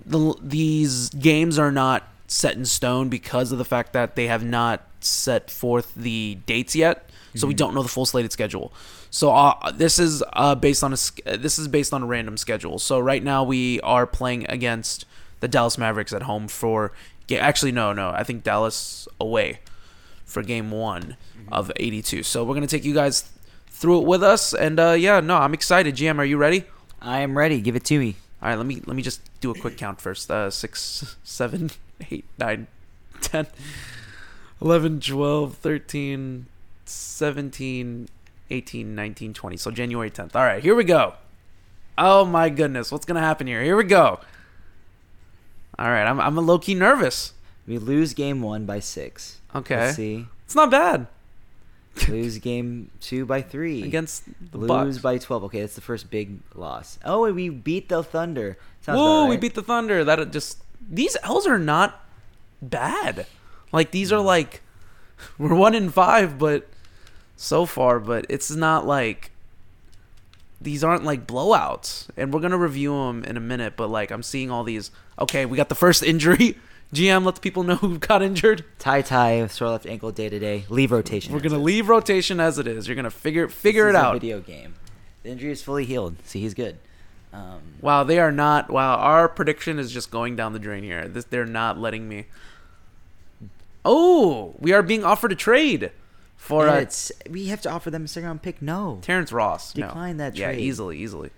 the, these games are not set in stone because of the fact that they have not set forth the dates yet, so we Mhm. don't know the full slated schedule. So uh, this is uh, based on a this is based on a random schedule. So right now we are playing against the Dallas Mavericks at home for ga- actually no, no. I think Dallas away for game 1 of 82. So we're going to take you guys through it with us and uh yeah, no, I'm excited. GM, are you ready? I am ready. Give it to me. All right, let me let me just do a quick count first. Uh, 6, 7, 8, 9, 10, 11, 12, 13, 17, 18, 19, 20. So January 10th. All right, here we go. Oh my goodness, what's going to happen here? Here we go. All right, I'm, I'm a low key nervous. We lose game one by six. Okay. Let's see. It's not bad. lose game two by three Against the lose Bucks. by twelve. Okay, that's the first big loss. Oh, we beat the Thunder. Sounds Whoa, about we beat the Thunder. That just these L's are not bad. Like these are like we're one in five, but so far, but it's not like these aren't like blowouts. And we're gonna review them in a minute. But like I'm seeing all these. Okay, we got the first injury. GM, let the people know who got injured. Ty Ty sore left ankle day to day. Leave rotation. We're gonna it. leave rotation as it is. You're gonna figure figure This it a out. Video game. The injury is fully healed. See, he's good. Um, Wow, they are not. Wow, our prediction is just going down the drain here. This, they're not letting me. Oh, we are being offered a trade for uh, it's we have to offer them a second round pick. No, Terrence Ross. No. Decline that trade. Yeah, trade. easily, easily,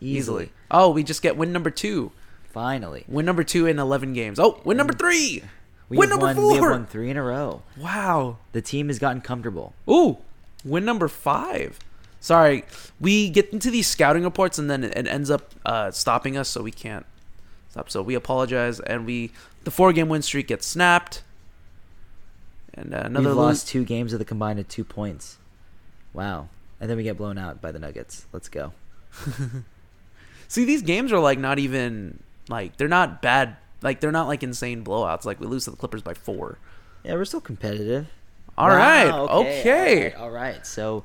Easily. Oh, we just get win number two. Finally. Win number two in eleven games. Oh, win number three. We win number won, We have won three in a row. Wow. The team has gotten comfortable. Ooh, win number five. Sorry, we get into these scouting reports and then it ends up uh, stopping us, so we can't stop. So we apologize, and we the four game win streak gets snapped. And uh, another We've lost two games with a combined of two points. Wow. And then we get blown out by the Nuggets. Let's go. See, these games are like not even like they're not bad. Like they're not like insane blowouts. Like we lose to the Clippers by four. Yeah, we're still competitive. All Wow, right, okay. okay. All right. all right. So,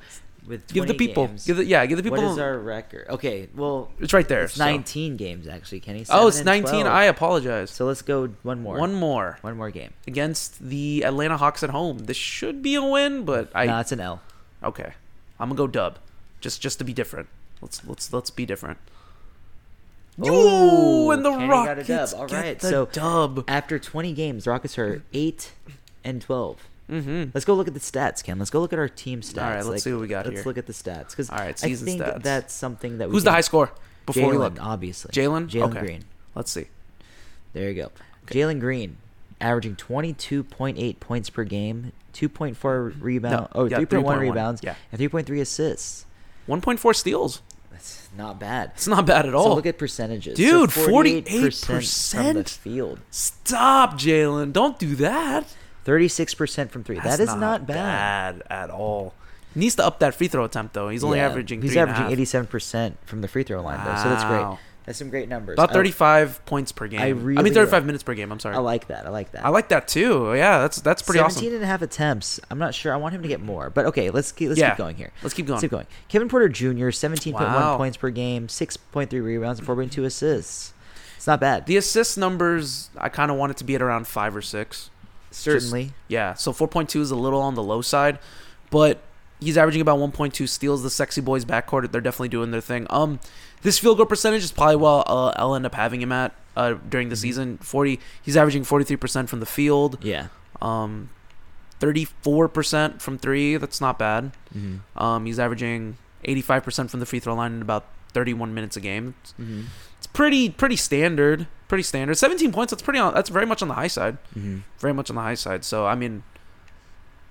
with Give the people- games, give the- yeah, give the people- What is our record? Okay, well, It's right there, It's so. 19 games actually, Kenny. Oh, it's 19. 12. I apologize. So let's go one more. One more. One more game. against the Atlanta Hawks at home. This should be a win, but I. no, it's an L. Okay, I'm gonna go dub, just just to be different. Let's let's let's be different. Oh, and the Kenny got a dub. All right, so dub. after 20 games, Rockets are eight and 12. Mhm. Let's go look at the stats, Ken. Let's go look at our team stats. All right, let's see what we got let's here. look at the stats because All right, I think stats. that's something that we Who's the high score? Before we Jalen, look, obviously. Jalen. Jalen okay. Green. Let's see. There you go. Jalen Green, averaging 22.8 points per game, 2.4 rebound, No, oh, yeah, 3.1 3.1, rebounds, yeah. and 3.3 assists. 1.4 steals. Not bad. It's not bad at So all. look at percentages. Dude, so 48% from the field, Stop, Jalen. Don't do that. 36% from three. That's that is not, bad. bad at all. He needs to up that free throw attempt though. He's only Yeah, averaging. He's averaging 87% from the free throw line, though. So that's great. That's some great numbers. About I- 35 points per game. I I, mean, 35 like- minutes per game. I'm sorry. I like that. I like that. I like that too. Yeah, that's that's pretty 17 awesome. and a half attempts. I'm not sure. I want him to get more. But okay, let's keep, let's Yeah. keep going here. Let's keep going. Let's keep going. Kevin Porter Jr., 17.1 Wow. points per game, 6.3 rebounds, and 4.2 assists. It's not bad. The assist numbers, I kind of want it to be at around five or six. Certainly. Just- yeah, so 4.2 is a little on the low side, but he's averaging about 1.2 steals. The sexy boys backcourt, they're definitely doing their thing. Um, this field goal percentage is probably what uh, I'll end up having him at uh, during the season. 40, he's averaging 43% from the field. Yeah. Um, 34% from three. That's not bad. Mhm. Um, he's averaging 85% from the free throw line in about 31 minutes a game. It's, Mhm. it's pretty pretty standard. Pretty standard. 17 points. That's pretty. On, that's very much on the high side. Mhm. Very much on the high side. So I mean,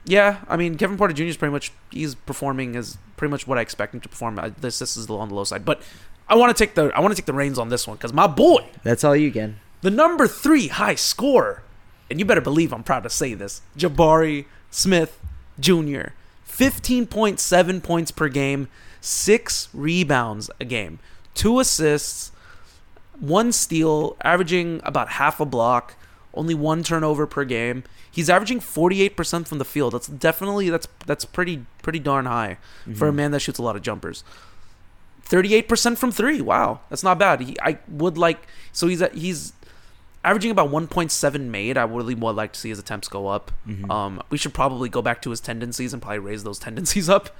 yeah. I mean, Kevin Porter Jr. is pretty much he's performing as pretty much what I expect him to perform. I, this this is on the low side, but I want to take the I want to take the reins on this one because my boy, That's all you, Ken. the number three high scorer, and you better believe I'm proud to say this, Jabari Smith Jr. 15.7 points per game, six rebounds a game, two assists, one steal, averaging about half a block, only one turnover per game. He's averaging 48% from the field. That's definitely that's that's pretty pretty darn high for a Mhm. man that shoots a lot of jumpers. 38% from 3. Wow. That's not bad. He, I would like so he's at, he's averaging about 1.7 made. I would really would like to see his attempts go up. Mhm. Um we should probably go back to his tendencies and probably raise those tendencies up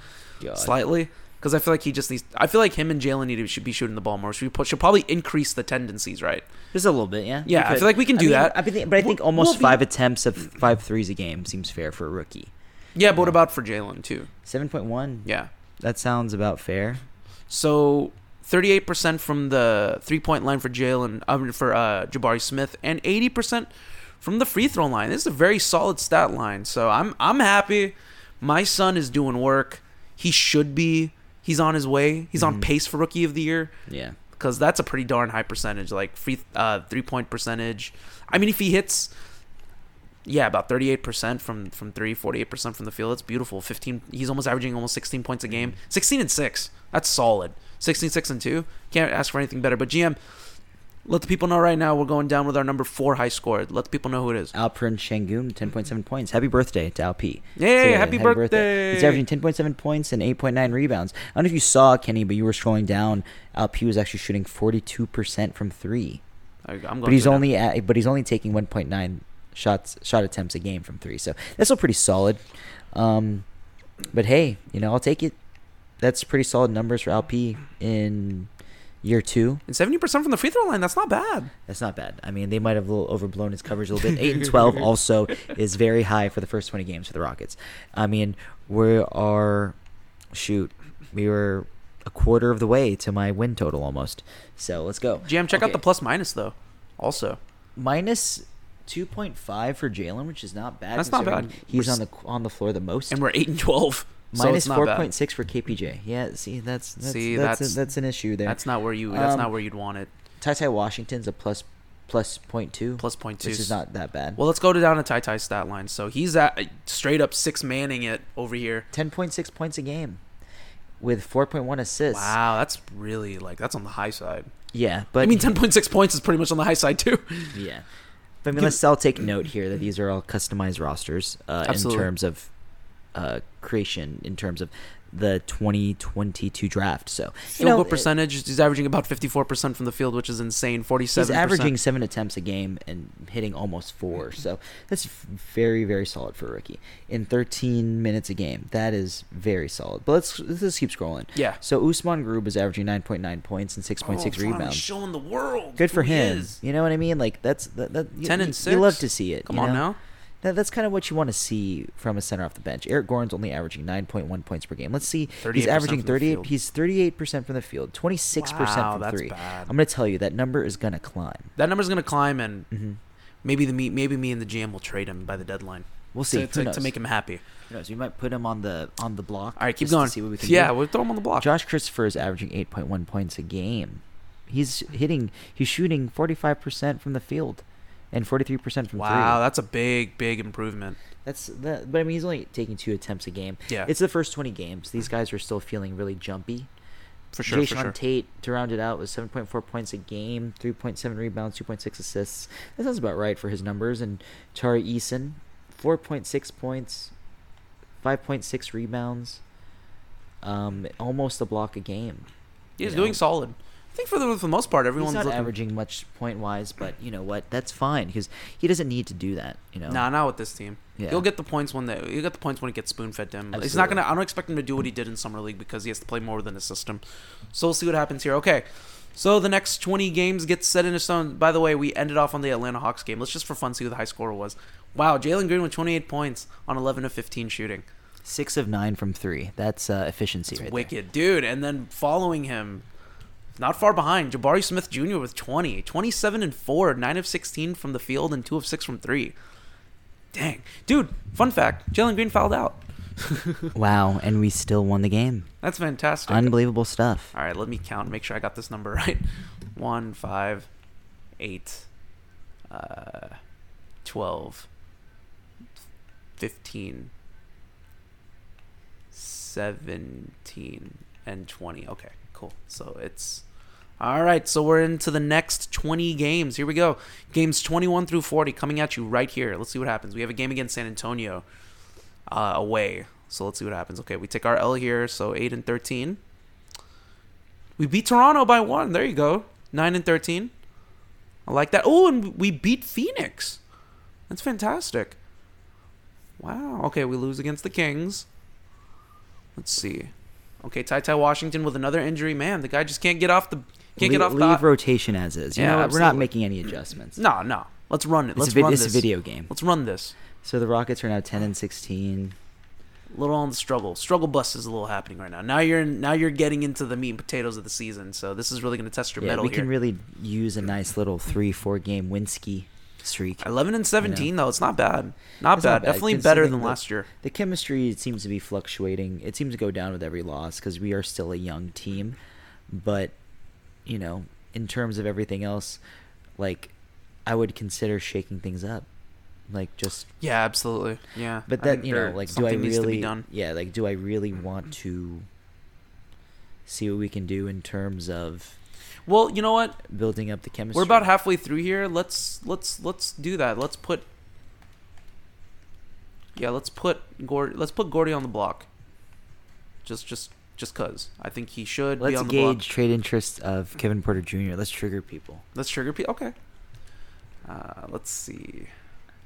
God. slightly. Because I feel like he just needs. I feel like him and Jalen need to should be shooting the ball more. So we put, should probably increase the tendencies, right? Just a little bit, yeah. Yeah, I feel like we can do mean, that. I think, but I think We'll- almost we'll be- five attempts of five threes a game seems fair for a rookie. Yeah, but what about for Jalen too? Seven point one. Yeah. That sounds about fair. So thirty-eight percent from the three-point line for Jalen, mean, for uh, Jabari Smith, and eighty percent from the free throw line. This is a very solid stat line. So I'm I'm happy. My son is doing work. He should be. He's on his way. He's on pace for rookie of the year. Yeah. Because that's a pretty darn high percentage, like free uh, three point percentage. I mean, if he hits, yeah, about thirty eight percent from from three, 48 percent from the field. That's beautiful. Fifteen. He's almost averaging almost sixteen points a mm-hmm. game. Sixteen and six. That's solid. 16, 6, and two. Can't ask for anything better. But GM, let the people know right now we're going down with our number four high score. Let the people know who it is. Alperen Sengun, 10.7 points. Happy birthday to Alp. Yay, happy birthday. He's averaging 10.7 points and 8.9 rebounds. I don't know if you saw, Kenny, but you were scrolling down. Alp was actually shooting 42% from three. I, I'm going But he's only at, but he's only taking 1.9 shots shot attempts a game from three. So that's still pretty solid. Um, but hey, you know, I'll take it. That's pretty solid numbers for LP in year two. And seventy percent from the free throw line. That's not bad. That's not bad. I mean, they might have a little overblown his coverage a little bit. Eight and twelve also is very high for the first twenty games for the Rockets. I mean, we are shoot, we were a quarter of the way to my win total almost. So let's go. GM, check out the plus minus though. Also, minus two point five for Jalen, which is not bad. That's not bad. He's We're on the on the floor the most. and we're eight and twelve. so Minus not four point six for KPJ. Yeah, see that's that's See, that's, that's- a- that's an issue there. That's not where you. That's Um, not where you'd want it. Ty Ty Washington's a plus plus point two. Plus point two. Which is not that bad. Well, let's go to down to Ty Ty stat line. So he's at straight up six manning it over here. ten point six points a game, with four point one assists. Wow, that's really like that's on the high side. Yeah, but I mean, ten point six points is pretty much on the high side too. Yeah. But I mean, let's all take note here that these are all customized rosters uh, in terms of uh, creation, in terms of the 2022 draft. So, you Field know, goal percentage, he's averaging about fifty four percent from the field, which is insane. 47. He's averaging seven attempts a game and hitting almost four. Mm-hmm. So that's very, very solid for a rookie. In 13 minutes a game, that is very solid. But let's let's just keep scrolling. Yeah. So Usman Garuba is averaging 9.9 points and 6.6 Oh, rebounds. showing the world. Good for him. is. You know what I mean? Like that's that. that you, 10 and you- 6? You love to see it. Come you on know? now. That, that's kind of what you want to see from a center off the bench. Eric Gordon's only averaging 9.1 points per game. Let's see. He's averaging 38. He's 38% from the field, 26% Wow, from that's three. bad. I'm going to tell you that number is going to climb. That number's gonna climb, and Mhm. maybe the me, maybe me and the GM will trade him by the deadline. We'll see. to, to, to make him happy. Who knows? We might put him on the on the block. All right, keep going. see what we can yeah, do. we'll throw him on the block. Josh Christopher is averaging 8.1 points a game. He's hitting. He's shooting 45% from the field, and 43% from three. Wow, that's a big, big improvement. That's that, but I mean, he's only taking two attempts a game. Yeah. it's the first twenty games. These guys are still feeling really jumpy. For sure, Jay for Sean sure. Tate to round it out was seven point four points a game, three point seven rebounds, two point six assists. That sounds about right for his numbers. And Tari Eason, four point six points, five point six rebounds, um, almost a block a game. He's you doing solid. I think for the, for the most part, everyone's He's not looking. averaging much point wise, but you know what? That's fine because he doesn't need to do that. You know. Nah, not with this team. Yeah. He'll get the points when they. He'll get the points when it gets spoon fed to him. He's not gonna. I don't expect him to do what he did in summer league because he has to play more than his system. So we'll see what happens here. Okay. So the next 20 games get set in stone. By the way, we ended off on the Atlanta Hawks game. Let's just for fun see who the high scorer was. Wow, Jalen Green with 28 points on 11 of 15 shooting. Six of nine from three. That's uh, efficiency right there. Wicked, dude. And then following him, not far behind, Jabari Smith Jr. with 20, 27 and 4, 9 of 16 from the field, and 2 of 6 from 3. Dang. Dude, fun fact Jalen Green fouled out. Wow, and we still won the game. That's fantastic. Unbelievable stuff. All right, let me count, make sure I got this number right. 1, 5, 8, uh, 12, 15, 17, and 20. Okay, cool. So it's. All right, so we're into the next 20 games. Here we go. Games 21 through 40 coming at you right here. Let's see what happens. We have a game against San Antonio uh, away. So let's see what happens. Okay, we take our L here. So 8 and 13. We beat Toronto by one. There you go. 9 and 13. I like that. Oh, and we beat Phoenix. That's fantastic. Wow. Okay, we lose against the Kings. Let's see. Okay, Ty Ty Washington with another injury. Man, the guy just can't get off the can't Le- get off leave rotation as is. You Yeah, know, we're not making any adjustments. No, no. Let's run it. Let's vid- run it's a this. video game. Let's run this. So the Rockets are now ten and sixteen. A little on the struggle. Struggle bus is a little happening right now. Now you're in, now you're getting into the meat and potatoes of the season. So this is really going to test your Yeah, mettle we here. can really use a nice little three, four game win ski streak. Eleven and seventeen you know? though, it's not bad. Not It's bad. Definitely better than the- last year. The chemistry seems to be fluctuating. It seems to go down with every loss because we are still a young team. But you know, in terms of everything else, like I would consider shaking things up, like just Yeah, absolutely. Yeah, But that you know, like, do I something needs to be really? Yeah, like, do I really want to see what we can do in terms of Well, you know what? building up the chemistry? We're about halfway through here. Let's let's let's do that. Let's put Yeah, let's put Gord let's put Gordy on the block. Just just just cuz I think he should be Let's on the gauge block. trade interest of Kevin Porter Jr. Let's trigger people. Let's trigger people. Okay. Uh, let's see.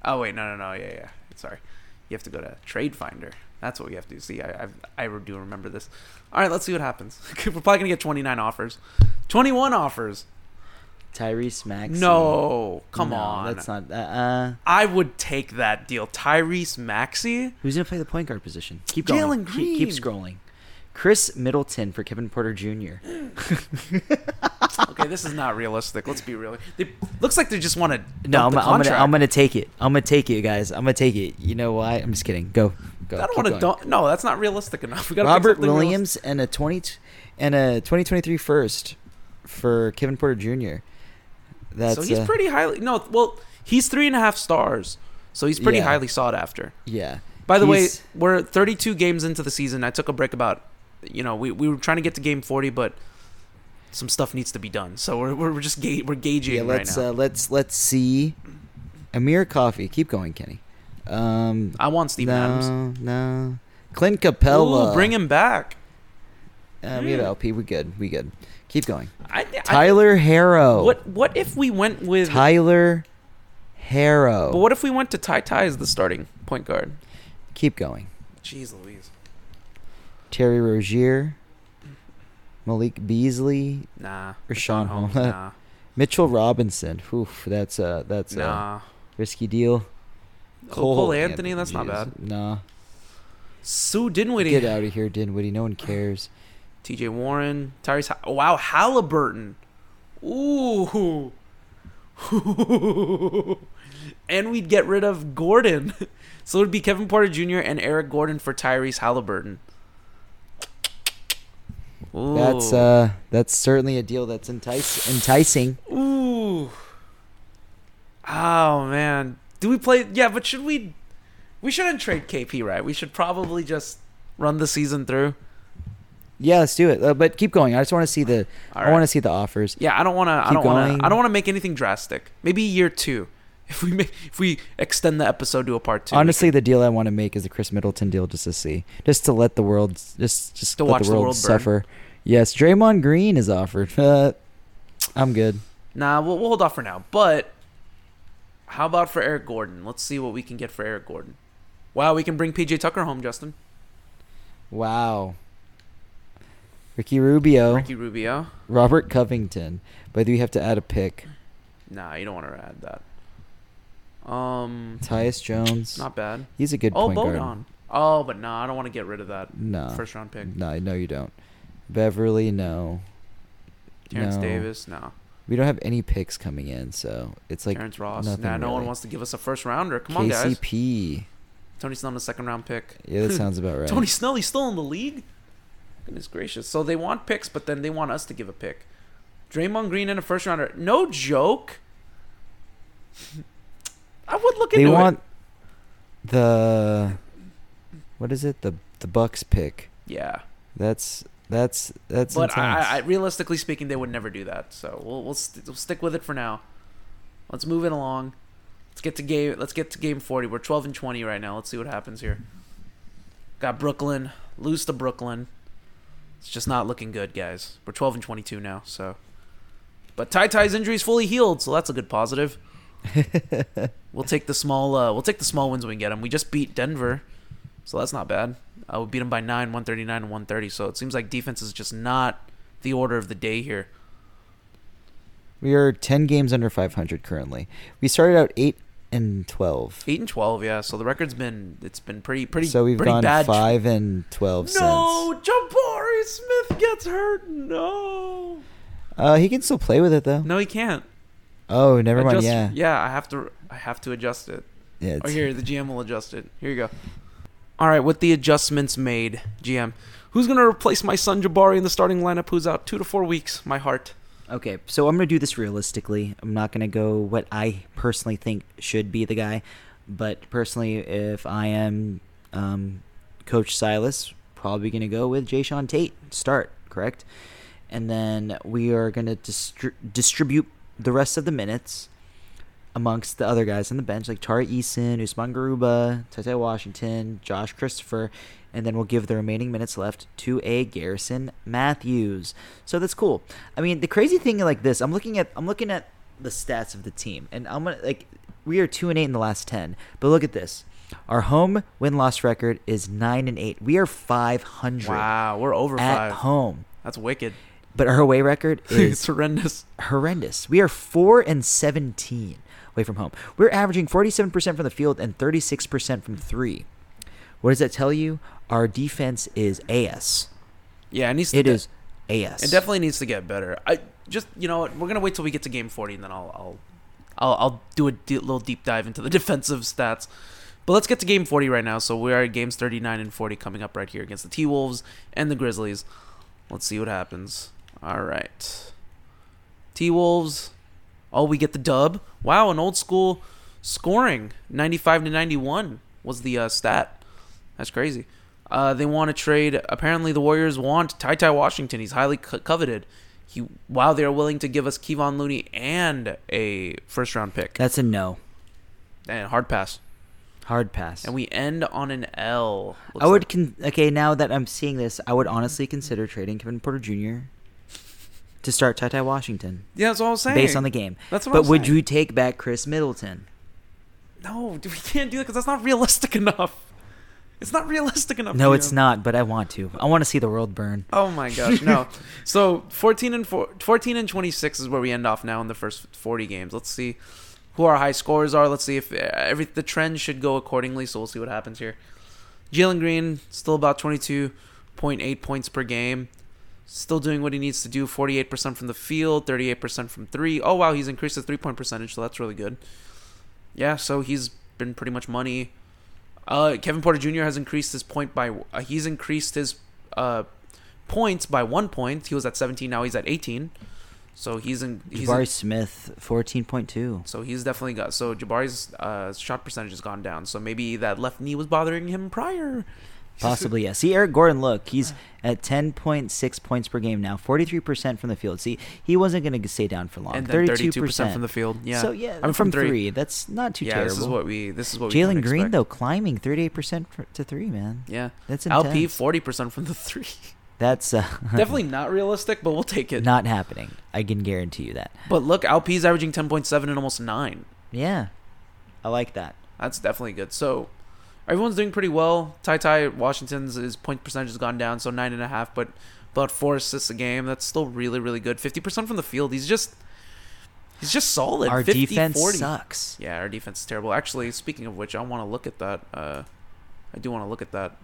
Oh wait, no, no, no. Yeah, yeah. Sorry. You have to go to Trade Finder. That's what we have to do. See, I, I, I do remember this. All right, let's see what happens. We're probably gonna get 29 offers, 21 offers. Tyrese Maxey. No, come No, on. that's not. Uh, uh, I would take that deal. Tyrese Maxey. who's gonna play the point guard position? Keep going. Jalen Keep, keep scrolling. Khris Middleton for Kevin Porter Jr. okay, this is not realistic. Let's be real. They, looks like they just want to. No, I'm, I'm gonna. I'm gonna take it. I'm gonna take it, guys. I'm gonna take it. You know why? I'm just kidding. Go. Go. I don't want to. Don't. No, that's not realistic enough. We pick Robert something realistic. Williams and a 20 and a 2023 first for Kevin Porter Jr. That's so he's uh, pretty highly. No, well, he's three and a half stars. So he's pretty Yeah. highly sought after. yeah. By the way, we're 32 games into the season. I took a break about, you know, we, we were trying to get to game 40, but some stuff needs to be done. So we're, we're just ga- we're gauging yeah. Let's now. uh, let's let's see. Amir Coffey. Keep going, Kenny. Um, I want Steve no, Adams. no. Clint Capela. Ooh, bring him back. Uh, we have LP. We good. We good. Keep going. I, I, Tyler Herro. What what if we went with? Tyler Herro. But what if we went to Ty Ty as the starting point guard? Keep going. Jeez Louise. Terry Rozier. Malik Beasley. Nah. Richaun Holmes. Nah. Mitchell Robinson. Oof, that's a that's Nah. a risky deal. Cole, Cole Anthony, that's not bad. Nah. Sue Dinwiddie. Get out of here, Dinwiddie. No one cares. T.J. Warren, Tyrese. Ha- wow, Halliburton. Ooh. and we'd get rid of Gordon. So it would be Kevin Porter Jr. and Eric Gordon for Tyrese Halliburton. Ooh. That's uh that's certainly a deal that's entice enticing. Ooh. Oh man. Do we play Yeah, but should we we shouldn't trade KP, right? We should probably just run the season through. Yeah, let's do it. Uh, but keep going. I just want to see the All I want to see the offers. Yeah, I don't want to. I don't want to. I don't want to make anything drastic. Maybe year two, if we make, if we extend the episode to a part two. Honestly, the deal I want to make is the Khris Middleton deal just to see. Just to let the world just just To let watch the the world, world suffer. Yes, Draymond Green is offered. Uh, I'm good. nah, we'll, we'll hold off for now. But how about for Eric Gordon? Let's see what we can get for Eric Gordon. Wow, we can bring PJ Tucker home, Justin. Wow. Ricky Rubio, Ricky Rubio. Robert Covington. But do we have to add a pick? Nah, you don't want to add that. Um, Tyus Jones. not bad. He's a good oh, point guard. Oh, but nah, I don't want to get rid of that No. first round pick. No, no, you don't. Beverley, no. Terrence no. Davis, no. We don't have any picks coming in, so it's like Terrence Ross. nothing Nah, no one wants to give us a first rounder. Come on, guys. KCP. Tony Snell, a second round pick. Yeah, that sounds about right. Tony Snell, he's still in the league. Goodness gracious! So they want picks, but then they want us to give a pick. Draymond Green in a first rounder. No joke. I would look They into want it. the what is it? The the Bucks pick. Yeah, That's that's that's but. I, I, realistically speaking, they would never do that. So we'll we'll, st- we'll stick with it for now. Let's move it along. Let's get to game. Let's get to game forty. We're twelve and twenty right now. Let's see what happens here. Got Brooklyn. Lose to Brooklyn. It's just not looking good, guys. We're twelve and twenty-two now. So, but Ty Ty's injury is fully healed, so that's a good positive. we'll take the small. Uh, we'll take the small wins when we get them. We just beat Denver. So that's not bad. Uh, we beat them by nine, 139 and 130. So it seems like defense is just not the order of the day here. We are 10 games under 500 currently. We started out 8 and 12. Eight and 12, yeah. So the record's been it's been pretty pretty So we've pretty gone bad. 5 and 12 No, Jabari Smith gets hurt. No. Uh, he can still play with it though. No, he can't. Oh, never mind. Adjust- Yeah. Yeah, I have to I have to adjust it. Yeah, Oh, here the GM will adjust it. Here you go. All right, with the adjustments made, GM, who's gonna replace my son Jabari in the starting lineup? Who's out two to four weeks? My heart. Okay, so I'm going to do this realistically. I'm not going to go what I personally think should be the guy, but personally, if I am um, Coach Silas, probably going to go with Jae'Sean Tate. Start, correct? And then we are going to distri- distribute the rest of the minutes amongst the other guys on the bench, like Tari Eason, Usman Garuba, Ty Ty Washington, Josh Christopher, and then we'll give the remaining minutes left to a Garrison Matthews. So that's cool. I mean, the crazy thing like this, I'm looking at I'm looking at the stats of the team, and I'm gonna like we are two and eight in the last ten, but look at this. Our home win loss record is nine and eight. We are five hundred. Wow, we're over at five. home. That's wicked. But our away record is it's horrendous. Horrendous. We are four and seventeen away from home. We're averaging forty-seven percent from the field and thirty-six percent from three. What does that tell you? Our defense is AS. Yeah, it needs to It de- is AS. It definitely needs to get better. I just you know what, we're gonna wait till we get to game forty and then I'll I'll I'll, I'll do a de- little deep dive into the defensive stats. But let's get to game forty right now. So we are at games thirty nine and forty coming up right here against the T Wolves and the Grizzlies. Let's see what happens. All right, T Wolves. Oh, we get the dub. Wow, an old school scoring. Ninety five to ninety one was the uh, stat. That's crazy. Uh, they want to trade. Apparently, the Warriors want Ty Ty Washington. He's highly co- coveted. He wow, they are willing to give us Kevon Looney and a first round pick. That's a no. And hard pass. Hard pass. And we end on an L. I would con- okay now that I'm seeing this, I would honestly consider trading Kevin Porter Jr. to start Ty Ty Washington. Yeah, that's what I was saying. Based on the game. That's what I But would saying. you take back Khris Middleton? No, we can't do that because that's not realistic enough. It's not realistic enough. No, it's not. But I want to. I want to see the world burn. Oh my gosh, no. so 14 and four, 14 and 26 is where we end off now in the first 40 games. Let's see who our high scorers are. Let's see if uh, every the trend should go accordingly. So we'll see what happens here. Jalen Green still about 22.8 points per game. Still doing what he needs to do. 48% from the field, 38% from three. Oh wow, he's increased his three point percentage, so that's really good. Yeah, so he's been pretty much money. Uh, Kevin Porter Jr. has increased his point by uh, he's increased his uh, points by one point. He was at 17, now he's at 18. So he's in. He's Jabari in- Smith, fourteen point two. so he's definitely got. So Jabari's uh, shot percentage has gone down. So maybe that left knee was bothering him prior. Possibly, yeah. See, Eric Gordon, look, he's at 10.6 points per game now, 43% from the field. See, he wasn't going to stay down for long. And then 32% 32% from the field. Yeah. So, yeah, I mean, from, from three. three. That's not too yeah, terrible. this is what we. This is what we. Jalen Green, expect. though, climbing 38% for, to three, man. Yeah. That's LP 40% from the three. That's uh, Definitely not realistic, but we'll take it. not happening. I can guarantee you that. But look, LP's averaging 10.7 and almost 9. Yeah. I like that. That's definitely good. So everyone's doing pretty well. Ty Ty Washington's his point percentage has gone down, so nine and a half, but about four assists a game. That's still really, really good. Fifty percent from the field. He's just he's just solid. Our 50, defense 40. sucks. Yeah, our defense is terrible. Actually, speaking of which, I want to look at that. Uh, I do want to look at that.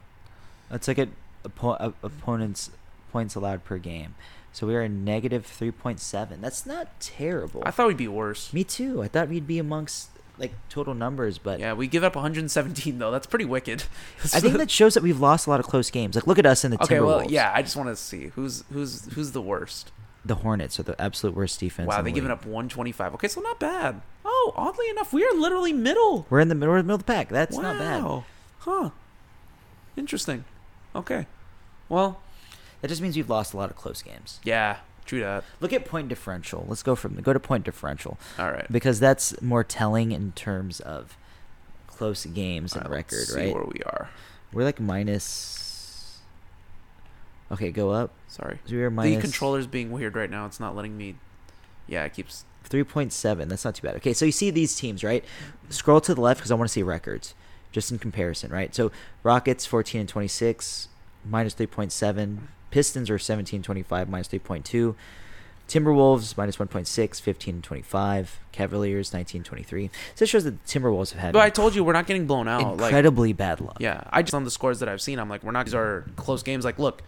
Let's look at oppo- uh, opponents' points allowed per game. So we are negative 3.7. That's not terrible. I thought we'd be worse. Me too. I thought we'd be amongst like total numbers, but Yeah, we give up 117 though. That's pretty wicked. I think that shows that we've lost a lot of close games. Like look at us in the okay. Timberwolves. Well, yeah. I just want to see who's who's who's the worst. The Hornets are the absolute worst defense. Wow, in they the given up 125. Okay, so not bad. Oh, oddly enough, we are literally middle. We're in the middle, middle of the pack. That's wow. not bad. Huh. Interesting. Okay. Well, That just means we've lost a lot of close games. yeah, true that. Look at point differential. Let's go from go to point differential. All right. Because that's more telling in terms of close games and right, let's record, see right? where we are. We're like minus. Okay, go up. Sorry. So we are The minus controller's being weird right now. It's not letting me. Yeah, it keeps. three point seven. That's not too bad. Okay, so you see these teams, right? Scroll to the left because I want to see records. just in comparison, right? So Rockets 14 and 26, minus 3.7. Pistons are 1725 minus 3.2. Timberwolves minus 1.6, 15 25. Cavaliers 1923. So this shows that the Timberwolves have had But I told you we're not getting blown out. like- incredibly bad luck. Yeah, I just on the scores that I've seen, I'm like, we're not. These are close games. Like, look,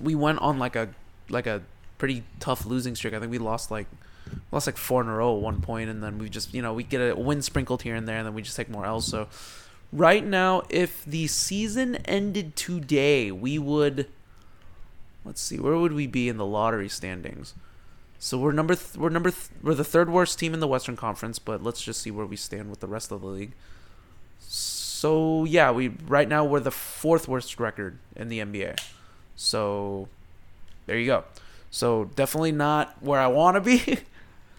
we went on like a like a pretty tough losing streak. I think we lost like lost like four in a row at one point, and then we just you know we get a win sprinkled here and there, and then we just take more L's. So right now, if the season ended today, we would let's see where would we be in the lottery standings. So we're number th- we're number th- we're the third worst team in the Western Conference, but let's just see where we stand with the rest of the league. So yeah, we right now we're the fourth worst record in the NBA. So there you go. So definitely not where I want to be.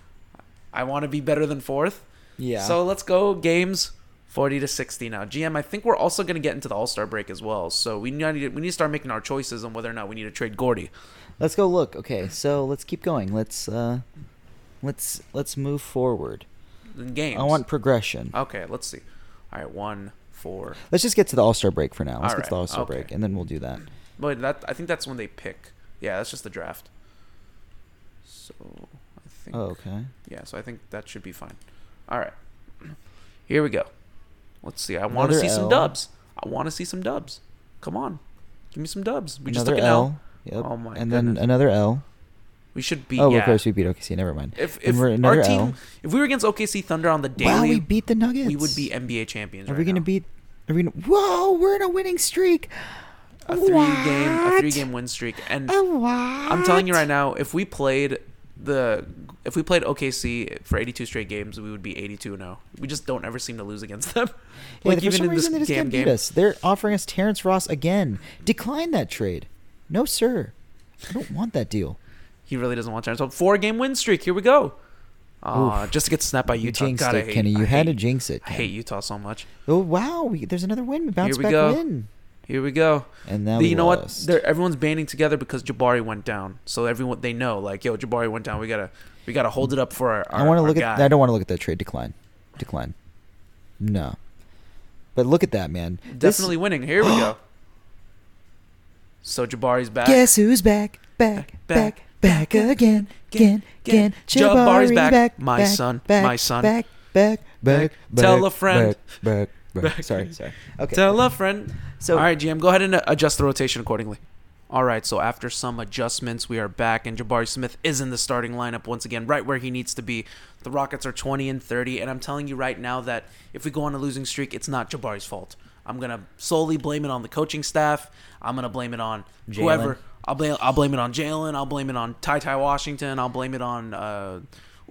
I want to be better than fourth. Yeah. So let's go games 40 to 60 now. GM, I think we're also going to get into the All-Star break as well. So we need to, we need to start making our choices on whether or not we need to trade Gordy. Let's go look. Okay, so let's keep going. Let's uh let's let's move forward. In games. I want progression. Okay, let's see. All right, one, four. Let's just get to the All Star break for now. Let's All get to the All Star okay. break, and then we'll do that. But that I think that's when they pick. Yeah, that's just the draft. So I think. Oh, okay. Yeah, so I think that should be fine. All right, here we go. Let's see. I want to see some dubs. I want to see some dubs. Come on, give me some dubs. We just another took an L. L. Yep. Oh my and goodness. then another L. We should beat. oh, yeah. of course we beat OKC. Never mind. If if we're our team, L. if we were against OKC Thunder on the daily, Wow, we beat the Nuggets. we would be NBA champions. Are right we gonna now. beat? Are we? Gonna, whoa, we're in a winning streak. a three game a three game win streak and I'm telling you right now if we played the if we played OKC for 82 straight games we would be 82 0 we just don't ever seem to lose against them Yeah, like for even in this reason they just damn can't beat game us. They're offering us Terrence Ross again. Decline that trade. No, sir. I don't want that deal. he really doesn't want to so four game win streak here we go uh, just to get snapped by You Utah jinxed God, it, hate, Kenny. You I had hate, to jinx it. I hate Utah so much Oh wow, we, there's another win. We bounce back go win. Here we go And now The- we you know lost. what They're, everyone's banding together because Jabari went down so everyone they know like yo Jabari went down we gotta we gotta hold it up for our, our I want to look guy. at. I don't want to look at that trade. Decline. Decline. No. But look at that, man. This- Definitely winning. Here we go. So Jabari's back. Guess who's back? Back, back, back, back again, again, again. Jabari's back. back. My back, son, my son. Back, back, back. Tell a friend. Back, back. Sorry, sorry. Okay. Tell a friend. So- all right, GM, go ahead and uh, adjust the rotation accordingly. All right, so after some adjustments, we are back, and Jabari Smith is in the starting lineup once again, right where he needs to be. The Rockets are 20 and 30, and I'm telling you right now that if we go on a losing streak, it's not Jabari's fault. I'm gonna solely blame it on the coaching staff. I'm gonna blame it on whoever. I'll blame. I'll blame it on Jalen. I'll blame it on Ty Ty Washington. I'll blame it on uh,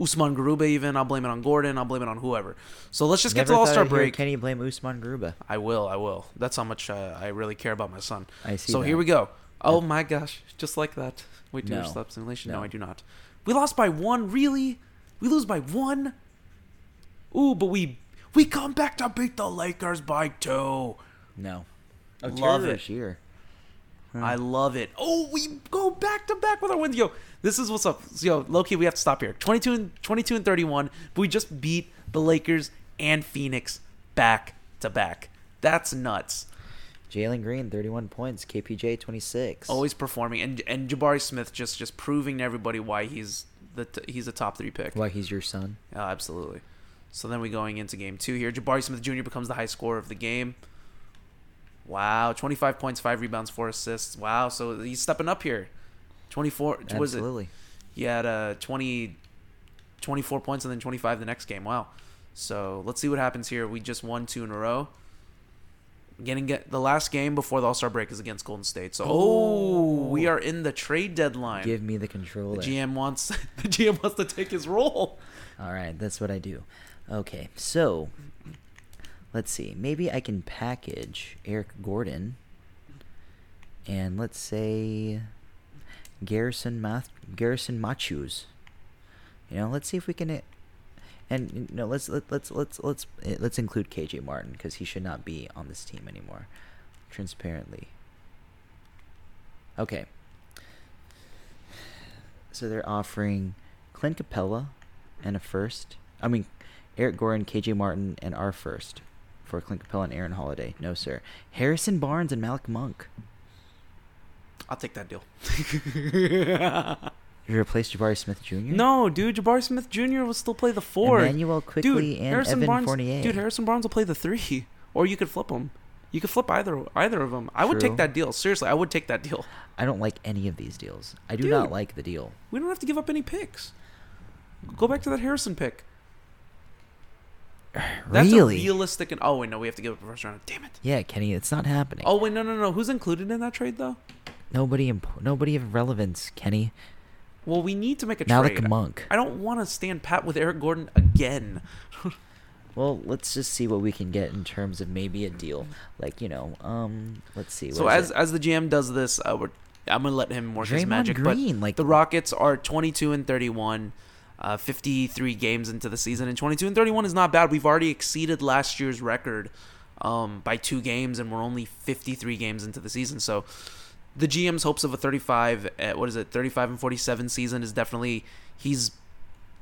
Usman Garuba. Even I'll blame it on Gordon. I'll blame it on whoever. So let's just get to Never All Star break. Kenny blame Usman Garuba. I will. I will. That's how much uh, I really care about my son. I see So that. here we go. Oh my gosh, just like that. Wait, do No. your slap simulation? No. No. I do not. We lost by one. Really? We lose by one? Ooh, but we we come back to beat the Lakers by two. No. Love it. Year. I love it. Oh, we go back to back with our wins. Yo, this is what's up. Yo, Loki, we have to stop here. 22 and 22 and 31. But we just beat the Lakers and Phoenix back to back. That's nuts. Jalen Green, 31 points. KPJ, 26. Always performing, and and Jabari Smith just just proving to everybody why he's the t- he's a top three pick. Why he's your son. Oh, absolutely. So then we going into game two here. Jabari Smith Jr. becomes the high scorer of the game. Wow, 25 points, five rebounds, four assists. Wow, so he's stepping up here. 24. Was it? Absolutely. He had uh, 20, 24 points and then 25 the next game. Wow. So let's see what happens here. We just won two in a row. Getting get the last game before the All Star break is against Golden State. So oh, we are in the trade deadline. Give me the the controller. GM wants the GM wants to take his role. All right, that's what I do. Okay, so let's see. Maybe I can package Eric Gordon and let's say Garrison Math Garrison Mathews. You know, let's see if we can and you know, let's let, let's let's let's uh, let's include KJ Martin because he should not be on this team anymore. Transparently. Okay. So they're offering Clint Capela and a first. I mean, Eric Gordon, KJ Martin, and our first for Clint Capela and Aaron Holiday. No, sir. Harrison Barnes and Malik Monk. I'll take that deal. You replace Jabari Smith Jr. no, dude, Jabari Smith Jr. will still play the four. Immanuel Quickley dude, and Harrison Evan Barnes, Fournier. Dude, Harrison Barnes will play the three, or you could flip him. You could flip either either of them. I would take that deal. Seriously, I would take that deal. I don't like any of these deals. I do Dude. not like the deal. We don't have to give up any picks. Go back to that Harrison pick. That's really? realistic. And oh wait, no, we have to give up a first round. Damn it. yeah, Kenny, it's not happening. Oh wait, no, no, no. Who's included in that trade though? Nobody, imp- nobody of relevance, Kenny. Well, we need to make a trade. Malik trade. Monk. I don't want to stand pat with Eric Gordon again. Well, let's just see what we can get in terms of maybe a deal. Like you know, um, let's see. So as it? as the GM does this, uh, I'm gonna let him work his Draymond magic. Green, but like- the Rockets are 22 and 31, uh, 53 games into the season, and 22 and 31 is not bad. We've already exceeded last year's record um, by two games, and we're only 53 games into the season. So the GM's hopes of a 35, uh, what is it, 35 and 47 season is definitely he's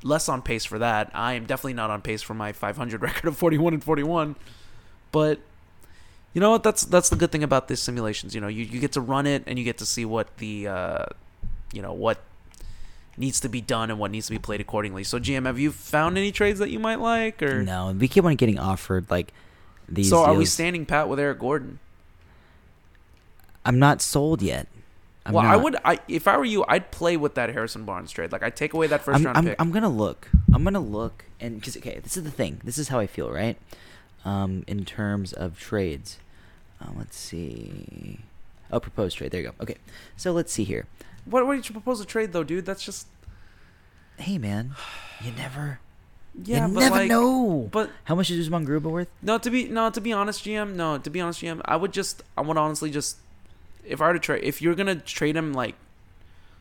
less on pace for that. I am definitely not on pace for my 500 record of 41 and 41, but you know what? That's that's the good thing about these simulations. You know, you, you get to run it and you get to see what the uh, you know what needs to be done and what needs to be played accordingly. So, GM, have you found any trades that you might like, or no, we keep on getting offered like these. so? Are we standing pat with Eric Gordon? I'm not sold yet. I'm well, I would. I if I were you, I'd play with that Harrison Barnes trade. Like, I take away that 1st I'm, round I'm, pick. I'm gonna look. I'm gonna look, and because okay, this is the thing. This is how I feel, right? Um, in terms of trades, uh, let's see. Oh, proposed trade. There you go. Okay, so let's see here. What? Did you propose a trade though, dude? That's just Hey, man, you never, yeah. you but never like, know. But How much is Usman Garuba worth? No, to be no, to be honest, GM. No, to be honest, GM. I would just, I would honestly just, if I were to trade, if you're gonna trade him like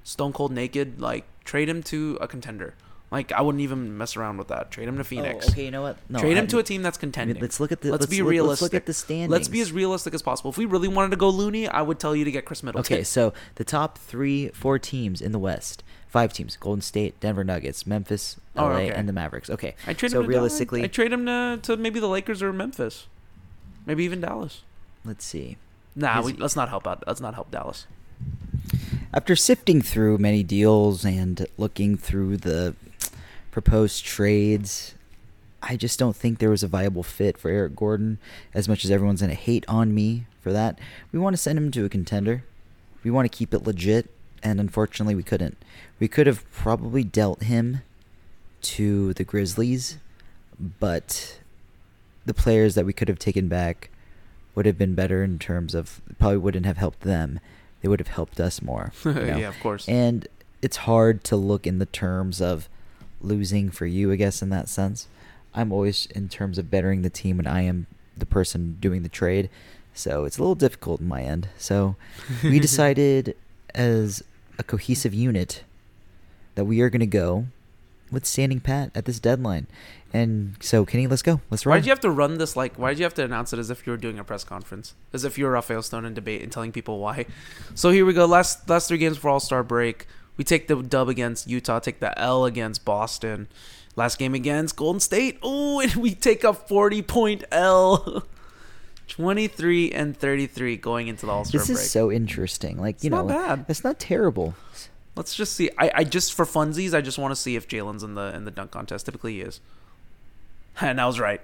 stone cold naked, like trade him to a contender. Like I wouldn't even mess around with that. Trade him to oh, Phoenix. Oh, okay, you know what? No, trade him I- to a team that's contending. let's look at the- Let's, let's be look- let's realistic. look at the standings. Let's be as realistic as possible. If we really wanted to go loony, I would tell you to get Khris Middleton. Okay, so the top three, four teams in the West, five teams: Golden State, Denver Nuggets, Memphis, LA, Oh, okay. and the Mavericks. Okay, I trade so him to realistically, I trade him to, to maybe the Lakers or Memphis, maybe even Dallas. let's see. Nah, we, let's not help out. Let's not help Dallas. After sifting through many deals and looking through the proposed trades, I just don't think there was a viable fit for Eric Gordon. As much as everyone's gonna hate on me for that, we want to send him to a contender. We want to keep it legit, and unfortunately, we couldn't. We could have probably dealt him to the Grizzlies, but the players that we could have taken back would have been better in terms of probably wouldn't have helped them. They would have helped us more. you know? Yeah, of course. And it's hard to look in the terms of losing for you, I guess, in that sense. I'm always in terms of bettering the team when I am the person doing the trade. So it's a little difficult in my end. So we decided as a cohesive unit that we are going to go with standing pat at this deadline. And so, Kenny, let's go. Let's run. Why did you have to run this like? Why did you have to announce it as if you were doing a press conference, as if you were Rafael Stone in debate and telling people why? So here we go. Last last three games for All Star break. We take the dub against Utah. Take the L against Boston. Last game against Golden State. Oh, and we take a forty point L. 23 and 33 going into the All Star break. this is so interesting. Like, you It's know, not bad. it's not terrible. Let's just see. I, I just for funsies, I just want to see if Jalen's in the in the dunk contest. Typically, he is. And I was right,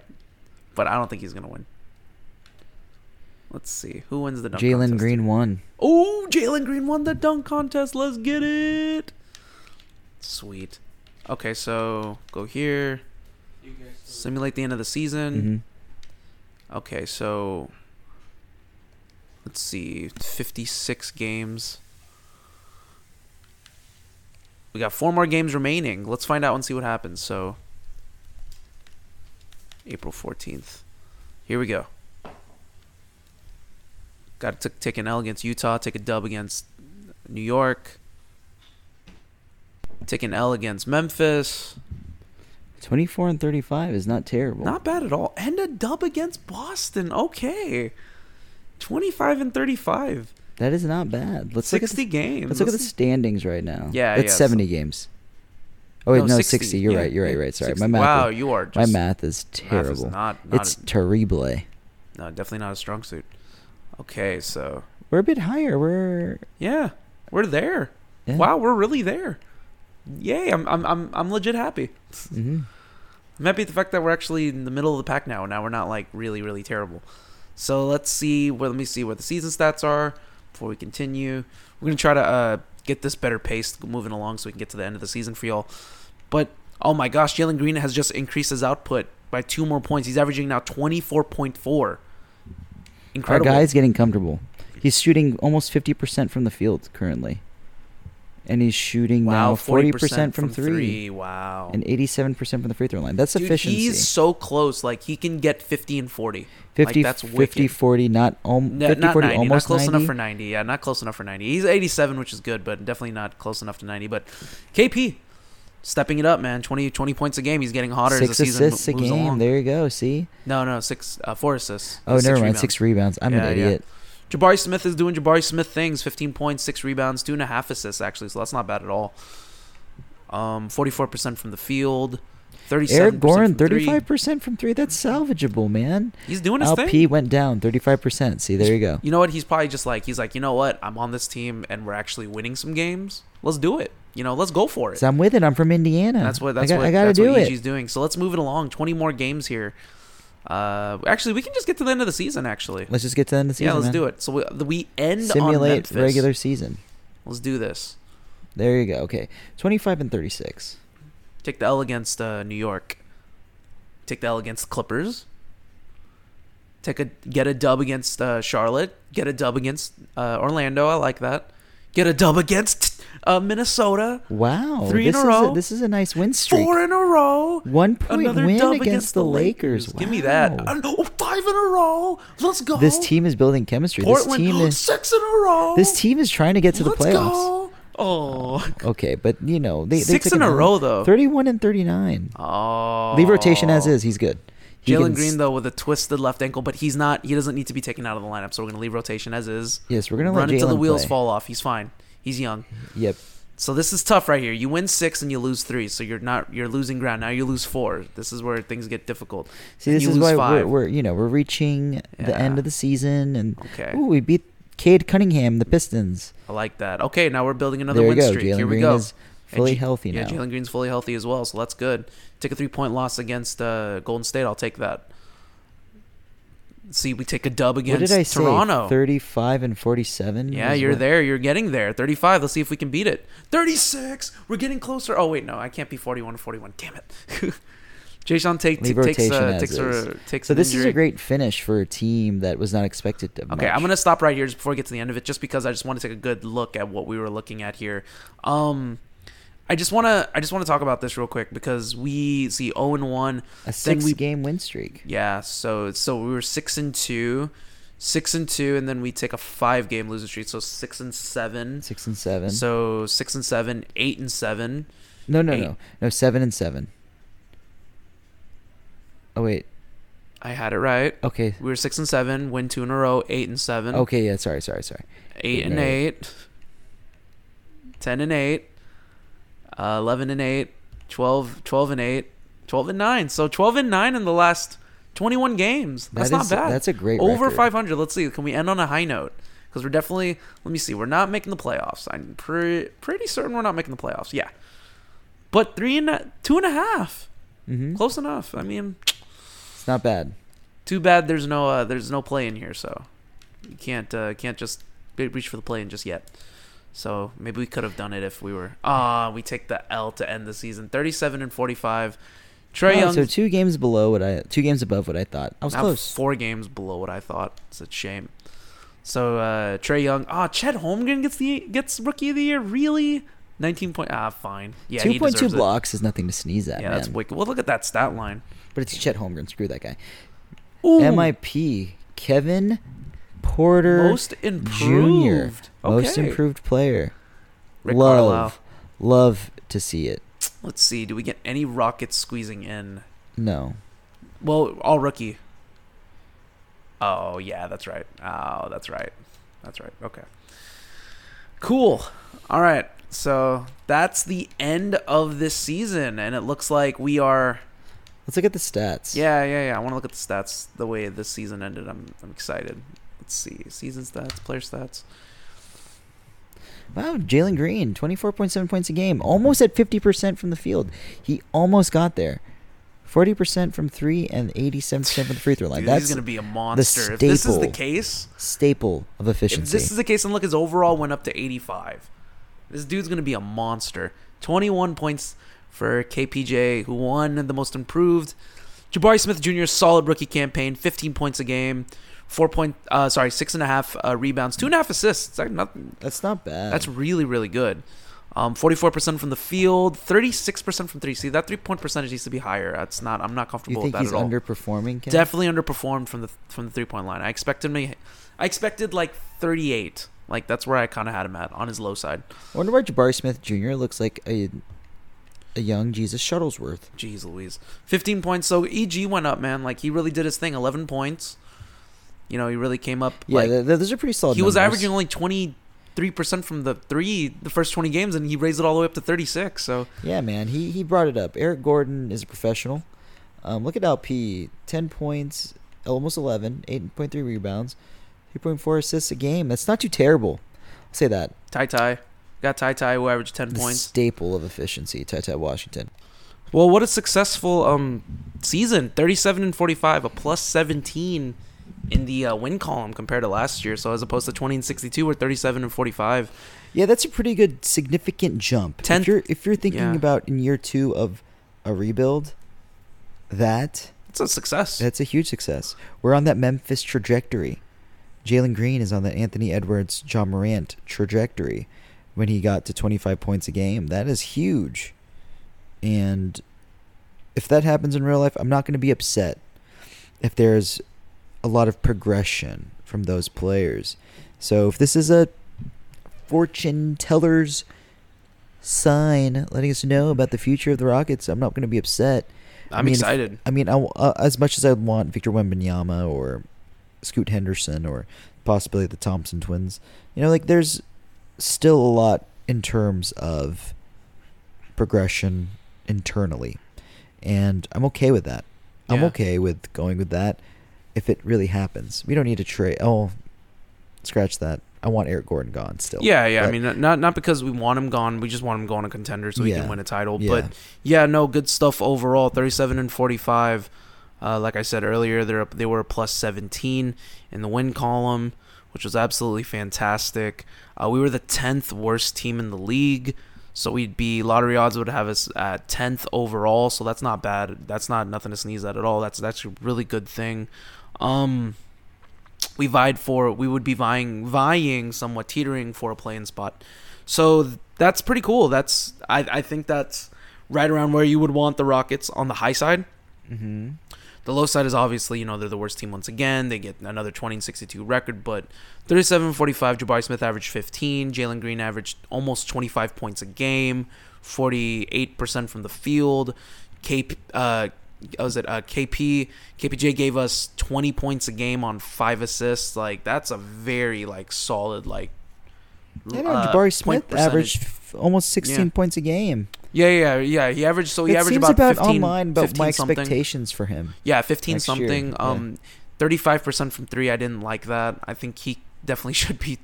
but I don't think he's gonna win. Let's see who wins the dunk contest? Jalen. Green won. Oh, Jalen Green won the dunk contest. Let's get it. Sweet. Okay, so go here. Simulate the end of the season. Mm-hmm. Okay, so let's see, 56 games. We got four more games remaining. Let's find out and see what happens. So, April 14th. Here we go. Got to take an L against Utah, take a dub against New York, take an L against Memphis. 24 and 35 is not terrible. Not bad at all. And a dub against Boston. Okay. 25 and 35. That is not bad. Let's look at the, games. Let's look at the standings right now. Yeah, That's yeah, 70 games. Oh wait, No, no, 60. 60. You're Yeah, right. You're right. Right. Sorry, 60. my math. Wow, is, you are my math is math is terrible. not- not it's a- terrible. No, definitely not a strong suit. Okay, so We're a bit higher. We're yeah, we're there. Yeah. Wow, we're really there. Yay! I'm I'm I'm I'm legit happy. hmm I'm happy at the fact that we're actually in the middle of the pack now. Now we're not like really really terrible. So let's see. Well, let me see what the season stats are before we continue. We're gonna try to uh, get this better pace moving along so we can get to the end of the season for y'all. But oh my gosh, Jalen Green has just increased his output by two more points. He's averaging now 24.4. our Incredible. guy's getting comfortable. He's shooting almost 50% from the field currently, and he's shooting wow, now 40% from, three. three, Wow. and 87% from the free throw line. That's Dude, efficiency. he's so close. Like he can get 50 and 40. 50, like, that's 50 40, not, No, 50 not 40, 90, almost not close 90. enough for 90. Yeah, not close enough for 90. He's 87, which is good, but definitely not close enough to 90. But KP stepping it up, man. 20, 20 points a game. He's getting hotter Six as the season assists a mo- moves game. along. There you go. See? No, no, six, uh, four assists. Oh, never mind. rebounds. Six rebounds. I'm Yeah, an yeah. idiot. Jabari Smith is doing Jabari Smith things. 15 points, six rebounds, two and a half assists actually. So that's not bad at all. Um, 44% from the field. 37 Eric Gordon, 35% from three. That's salvageable, man. He's doing his LP thing. went down 35%. See, there you go. You know what? He's probably just like he's like, you know what? I'm on this team and we're actually winning some games. Let's do it. You know, let's go for it. So I'm with it. I'm from Indiana. That's what that's I, got, what I gotta that's do what it. Doing. So let's move it along. Twenty more games here. Uh, actually, we can just get to the end of the season. Actually, Let's just get to the end of the season. yeah, let's man. do it. So we, we end Simulate regular season. Let's do this. There you go. Okay, 25 and 36. Take the L against uh, New York. Take the L against Clippers. Take a get a dub against uh, Charlotte. Get a dub against uh, Orlando. I like that. Get a dub against uh, Minnesota. Wow, Three this in a is row. this is a nice win streak. Four in a row. One point Another win dub against, the Lakers. Give me that. Wow. Oh, five in a row. Let's go. This team is building chemistry. Portland. This team is six in a row. this team is trying to get to the Let's playoffs. go. Oh. Okay, but you know they, they Six took in a row, though. 31 and 39. Oh. Leave rotation as is. He's good. Jalen Green though with a twisted left ankle, but he's not. He doesn't need to be taken out of the lineup, so we're gonna leave rotation as is. Yes, we're gonna run until the wheels play. fall off. He's fine. He's young. Yep. So this is tough right here. You win six and you lose three, so you're not you're losing ground. Now you lose four. This is where things get difficult. See, this you is lose why five. we're, we're you know we're reaching the end of the season, and Okay. ooh, we beat Cade Cunningham, the Pistons. I like that. Okay, now we're building another There win go. streak. Jalen Here we Green go. is fully J- healthy yeah. Jalen Green's fully healthy as well, so that's good. Take a three point loss against uh, Golden State. I'll take that. See, we take a dub What against did I say? Toronto. 35 and 47. Yeah, you're what- there. You're getting there. 35. Let's see if we can beat it. 36. We're getting closer. Oh wait, no, I can't be 41 41. Damn it. Jason take, Leave takes uh, takes a, takes so this is a great finish for a team that was not expected to. Okay, I'm gonna stop right here just before we get to the end of it, just because I just want to take a good look at what we were looking at here. Um, I just wanna I just wanna talk about this real quick because we see 0 and 1. a six we game win streak. yeah, so so we were six and two, six and two, and then we take a five game losing streak, so six and seven. Six and seven. So six and seven, eight and seven. no, no, eight. no, no. Seven and seven. Oh wait. I had it right. Okay. We were six and seven, win two in a row, eight and seven. Okay. Yeah. Sorry. Sorry. Sorry. eight and eight, 10 and eight, uh, 11 and eight, 12, 12 and eight, 12 and nine. So 12 and nine in the last 21 games. That's That not bad. that's a great Over record. 500. Let's see. Can we end on a high note? Because we're definitely, let me see, we're not making the playoffs. I'm pretty, pretty certain we're not making the playoffs. Yeah. But three and two and a half. Mhm. Close enough. I mean, It's not bad. too bad there's no uh, there's no play in here, so you can't uh, can't just reach for the play in just yet. So maybe we could have done it if we were. Ah, we take the L to end the season, 37 and 45. Trey Wow, Young, Oh, so two games below what I, two games above what I thought. I was close. four games below what I thought. It's a shame. So uh, Trae Young, ah, Chet Holmgren gets the gets Rookie of the Year. Really? 19 point. Ah, fine. Yeah, Two point two deserves it. blocks is nothing to sneeze at, Yeah, man. that's wicked. Well, look at that stat line. But it's Chet Holmgren. Screw that guy. Ooh. MIP Kevin Porter Most Jr. improved. Most Okay. improved player. Rick love, Carlisle. love to see it. Let's see. Do we get any Rockets squeezing in? No, Well, all rookie. Oh yeah, that's right. Oh, that's right. That's right. Okay. Cool. All right. So that's the end of this season, and it looks like we are. Let's look at the stats. Yeah, yeah, yeah. I want to look at the stats. The way this season ended, I'm, I'm excited. Let's see season stats, player stats. Wow, Jalen Green, 24.7 points a game, almost at 50% from the field. He almost got there. 40% from three and 87% from the free throw line. Dude, That's gonna be a the monster. staple, If this is the case, staple of if efficiency. this is the case, and look, his overall went up to 85. This dude's gonna be a monster. 21 points for KPJ, who won the most improved. Jabari Smith Jr. solid rookie campaign, 15 points a game, four point, uh, sorry, six and a half uh, rebounds, two and a half assists. Like nothing. That's not bad. That's really really good. Um, 44% from the field, 36% from three. See, that three point percentage needs to be higher. That's not. I'm not you comfortable think with that he's at all. underperforming? Ken? Definitely underperformed from the from the three point line. I expected me. I expected like 38. Like that's where I kind of had him at on his low side. I wonder why Jabari Smith Jr. looks like a a young Jesus Shuttlesworth. Jeez Louise. 15 points. So EG went up, man. Like he really did his thing. 11 points. You know, he really came up. Yeah, like, th- th- those are pretty solid. he was averaging only 23% from the three the first 20 games, and he raised it all the way up to 36. So Yeah, man, he he brought it up. Eric Gordon is a professional. Um, look at LP, ten points, almost eleven, eight point three rebounds, three point four assists a game. That's not too terrible. I'll say that. Ty Ty got Ty Ty who averaged 10 The points. staple of efficiency, Ty Ty Washington. Well, what a successful um season. 37 and 45, a plus 17 in the uh, win column compared to last year. So as opposed to 20 and 62 or 37 and 45. Yeah, that's a pretty good, significant jump. Tenth- if you're if you're thinking yeah. about in year two of a rebuild, that It's a success. that's a huge success. We're on that Memphis trajectory. Jalen Green is on the Anthony Edwards, Ja Morant trajectory when he got to 25 points a game. That is huge. And if that happens in real life, I'm not going to be upset if there's a lot of progression from those players. So if this is a fortune teller's sign letting us know about the future of the Rockets, I'm not going to be upset. I I'm mean, if- excited. I mean, I, uh, as much as I want Victor Wembanyama or Scoot Henderson or possibly the Thompson twins, you know, like there's still a lot in terms of progression internally, and I'm okay with that. I'm okay with going with that if it really happens. We don't need to trade. Oh, scratch that. I want Eric Gordon gone still. Yeah, yeah. I mean, not not because we want him gone. We just want him going a contender so he Yeah. can win a title. Yeah. But yeah, no, good stuff overall. Thirty-seven and forty-five. Uh, like I said earlier, they're they were plus seventeen in the win column, which was absolutely fantastic. Uh, we were the tenth worst team in the league, so we'd be lottery odds would have us at tenth overall. So that's not bad. That's not nothing to sneeze at at all. That's that's a really good thing. Um, we vied for we would be vying vying somewhat teetering for a playing spot so that's pretty cool that's i i think that's right around where you would want the rockets on the high side mm-hmm. The low side is obviously you know they're the worst team once again they get another 20 and 62 record but 37 45 jabari smith averaged 15 jalen green averaged almost 25 points a game 48% from the field K, uh, was it uh, KP? KPJ gave us 20 points a game on five assists. Like that's a very like solid like. I know uh, Jabari Smith averaged f- almost 16 Yeah. points a game. Yeah, yeah, yeah. He averaged so he it averaged about, about 15, online 15 my something. expectations for him. Yeah, 15 next year. something. Um, 35% from three. I didn't like that. I think he definitely should be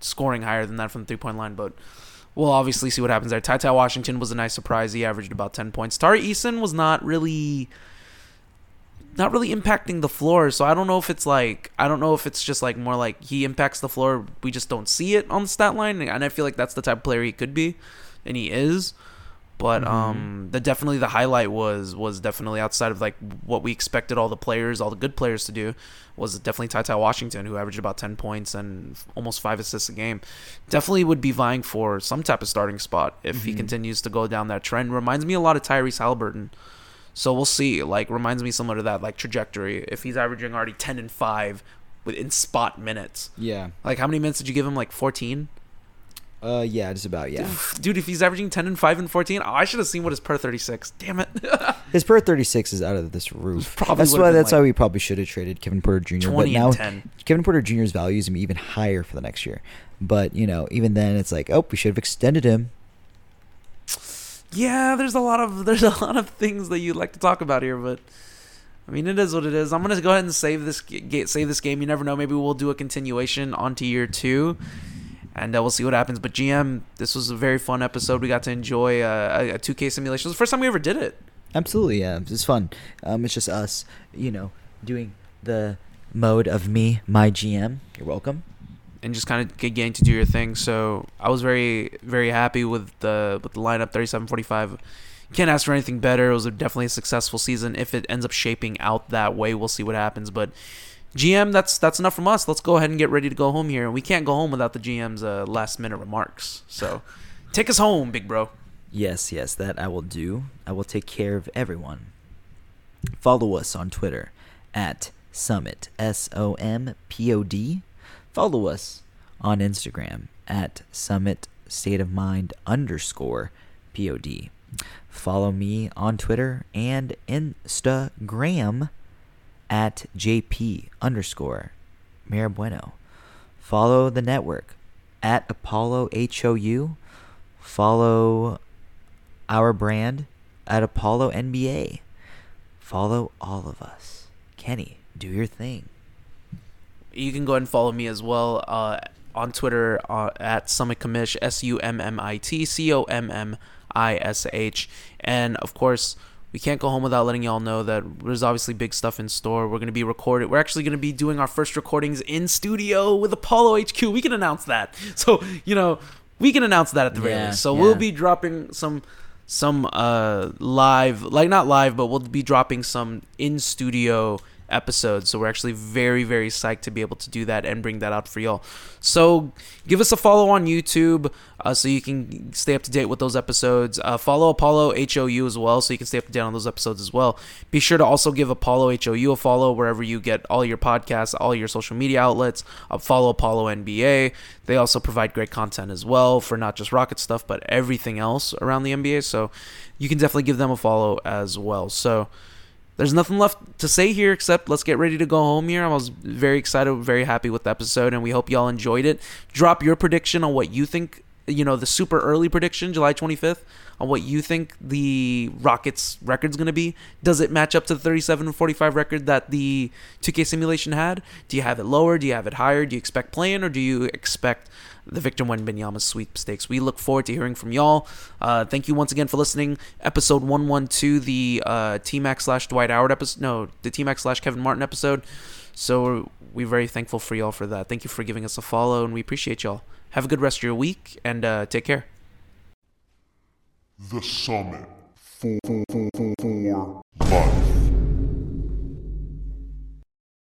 scoring higher than that from the three point line, but we'll obviously see what happens there. Ty Ty Washington was a nice surprise. He averaged about 10 points. Tari Eason was not really. Not really impacting the floor, so I don't know if it's like I don't know if it's just like more like he impacts the floor, we just don't see it on the stat line, and I feel like that's the type of player he could be, and he is. But Mhm. um, the definitely the highlight was was definitely outside of like what we expected all the players, all the good players to do, was definitely Ty Ty Washington, who averaged about ten points and almost five assists a game. Definitely would be vying for some type of starting spot if he Mhm. continues to go down that trend. Reminds me a lot of Tyrese Haliburton. So we'll see. Like reminds me similar to that like trajectory. If he's averaging already ten and five within spot minutes. Yeah. Like how many minutes did you give him? Like fourteen. Uh, yeah, just about, yeah. Dude, if he's averaging 10 and 5 and 14, oh, I should have seen what his per 36. Damn it. His per 36 is out of this roof. Probably that's why that's like why we probably should have traded Kevin Porter Jr. 20 but and now 10. Kevin Porter Jr.'s value is even higher for the next year. But you know, even then, it's like, oh, we should have extended him. Yeah, there's a lot of there's a lot of things that you'd like to talk about here, but I mean, it is what it is. I'm gonna go ahead and save this get, save this game. You never know. Maybe we'll do a continuation onto year two, and uh, we'll see what happens. But GM, this was a very fun episode. We got to enjoy uh, a, a 2K simulation. It was the first time we ever did it. Absolutely, yeah. It's fun. Um, it's just us, you know, doing the mode of me, my GM. You're welcome. And just kind of get getting to do your thing. So I was very, very happy with the with the lineup. Thirty-seven forty-five. Can't ask for anything better. It was definitely a successful season. If it ends up shaping out that way, we'll see what happens. But GM, that's that's enough from us. Let's go ahead and get ready to go home here. We can't go home without the GM's uh, last minute remarks. So take us home, big bro. Yes, yes, that I will do. I will take care of everyone. Follow us on Twitter at Summit S O M P O D. Follow us on Instagram at Summit State of Mind underscore P O D. Follow me on Twitter and Instagram at JP underscore Marabueno. Follow the network at Apollo HOU. Follow our brand at Apollo NBA. Follow all of us. Kenny, do your thing. You can go ahead and follow me as well uh, on Twitter uh, at Summit Commish, S U M M I T C O M M I S H. And of course, we can't go home without letting y'all know that there's obviously big stuff in store. We're going to be recorded. We're actually going to be doing our first recordings in studio with Apollo HQ. We can announce that. So, you know, we can announce that at the very Yeah, least. So yeah. we'll be dropping some some uh live like not live but we'll be dropping some in studio episodes. So we're actually very very psyched to be able to do that and bring that out for y'all. So give us a follow on youtube uh, so you can stay up to date with those episodes. Uh, follow apollo hou as well so you can stay up to date on those episodes as well. Be sure to also give apollo hou a follow wherever you get all your podcasts all your social media outlets. Uh, follow apollo nba they also provide great content as well for not just rocket stuff but everything else around the nba so you can definitely give them a follow as well. So there's nothing left to say here except let's get ready to go home here. I was very excited, very happy with the episode, and we hope y'all enjoyed it. Drop your prediction on what you think, you know, the super early prediction, July 25th, on what you think the Rockets record's going to be. Does it match up to the 37 and 45 record that the 2K simulation had? Do you have it lower? Do you have it higher? Do you expect playing, or do you expect the Victor Wembanyama sweepstakes. We look forward to hearing from y'all. Uh, thank you once again for listening. Episode 112, the uh, T Mac slash Dwight Howard episode. No, the T Mac slash Kevin Martin episode. So we're very thankful for y'all for that. Thank you for giving us a follow, and we appreciate y'all. Have a good rest of your week, and uh, take care. The Summit for, for, for, for life.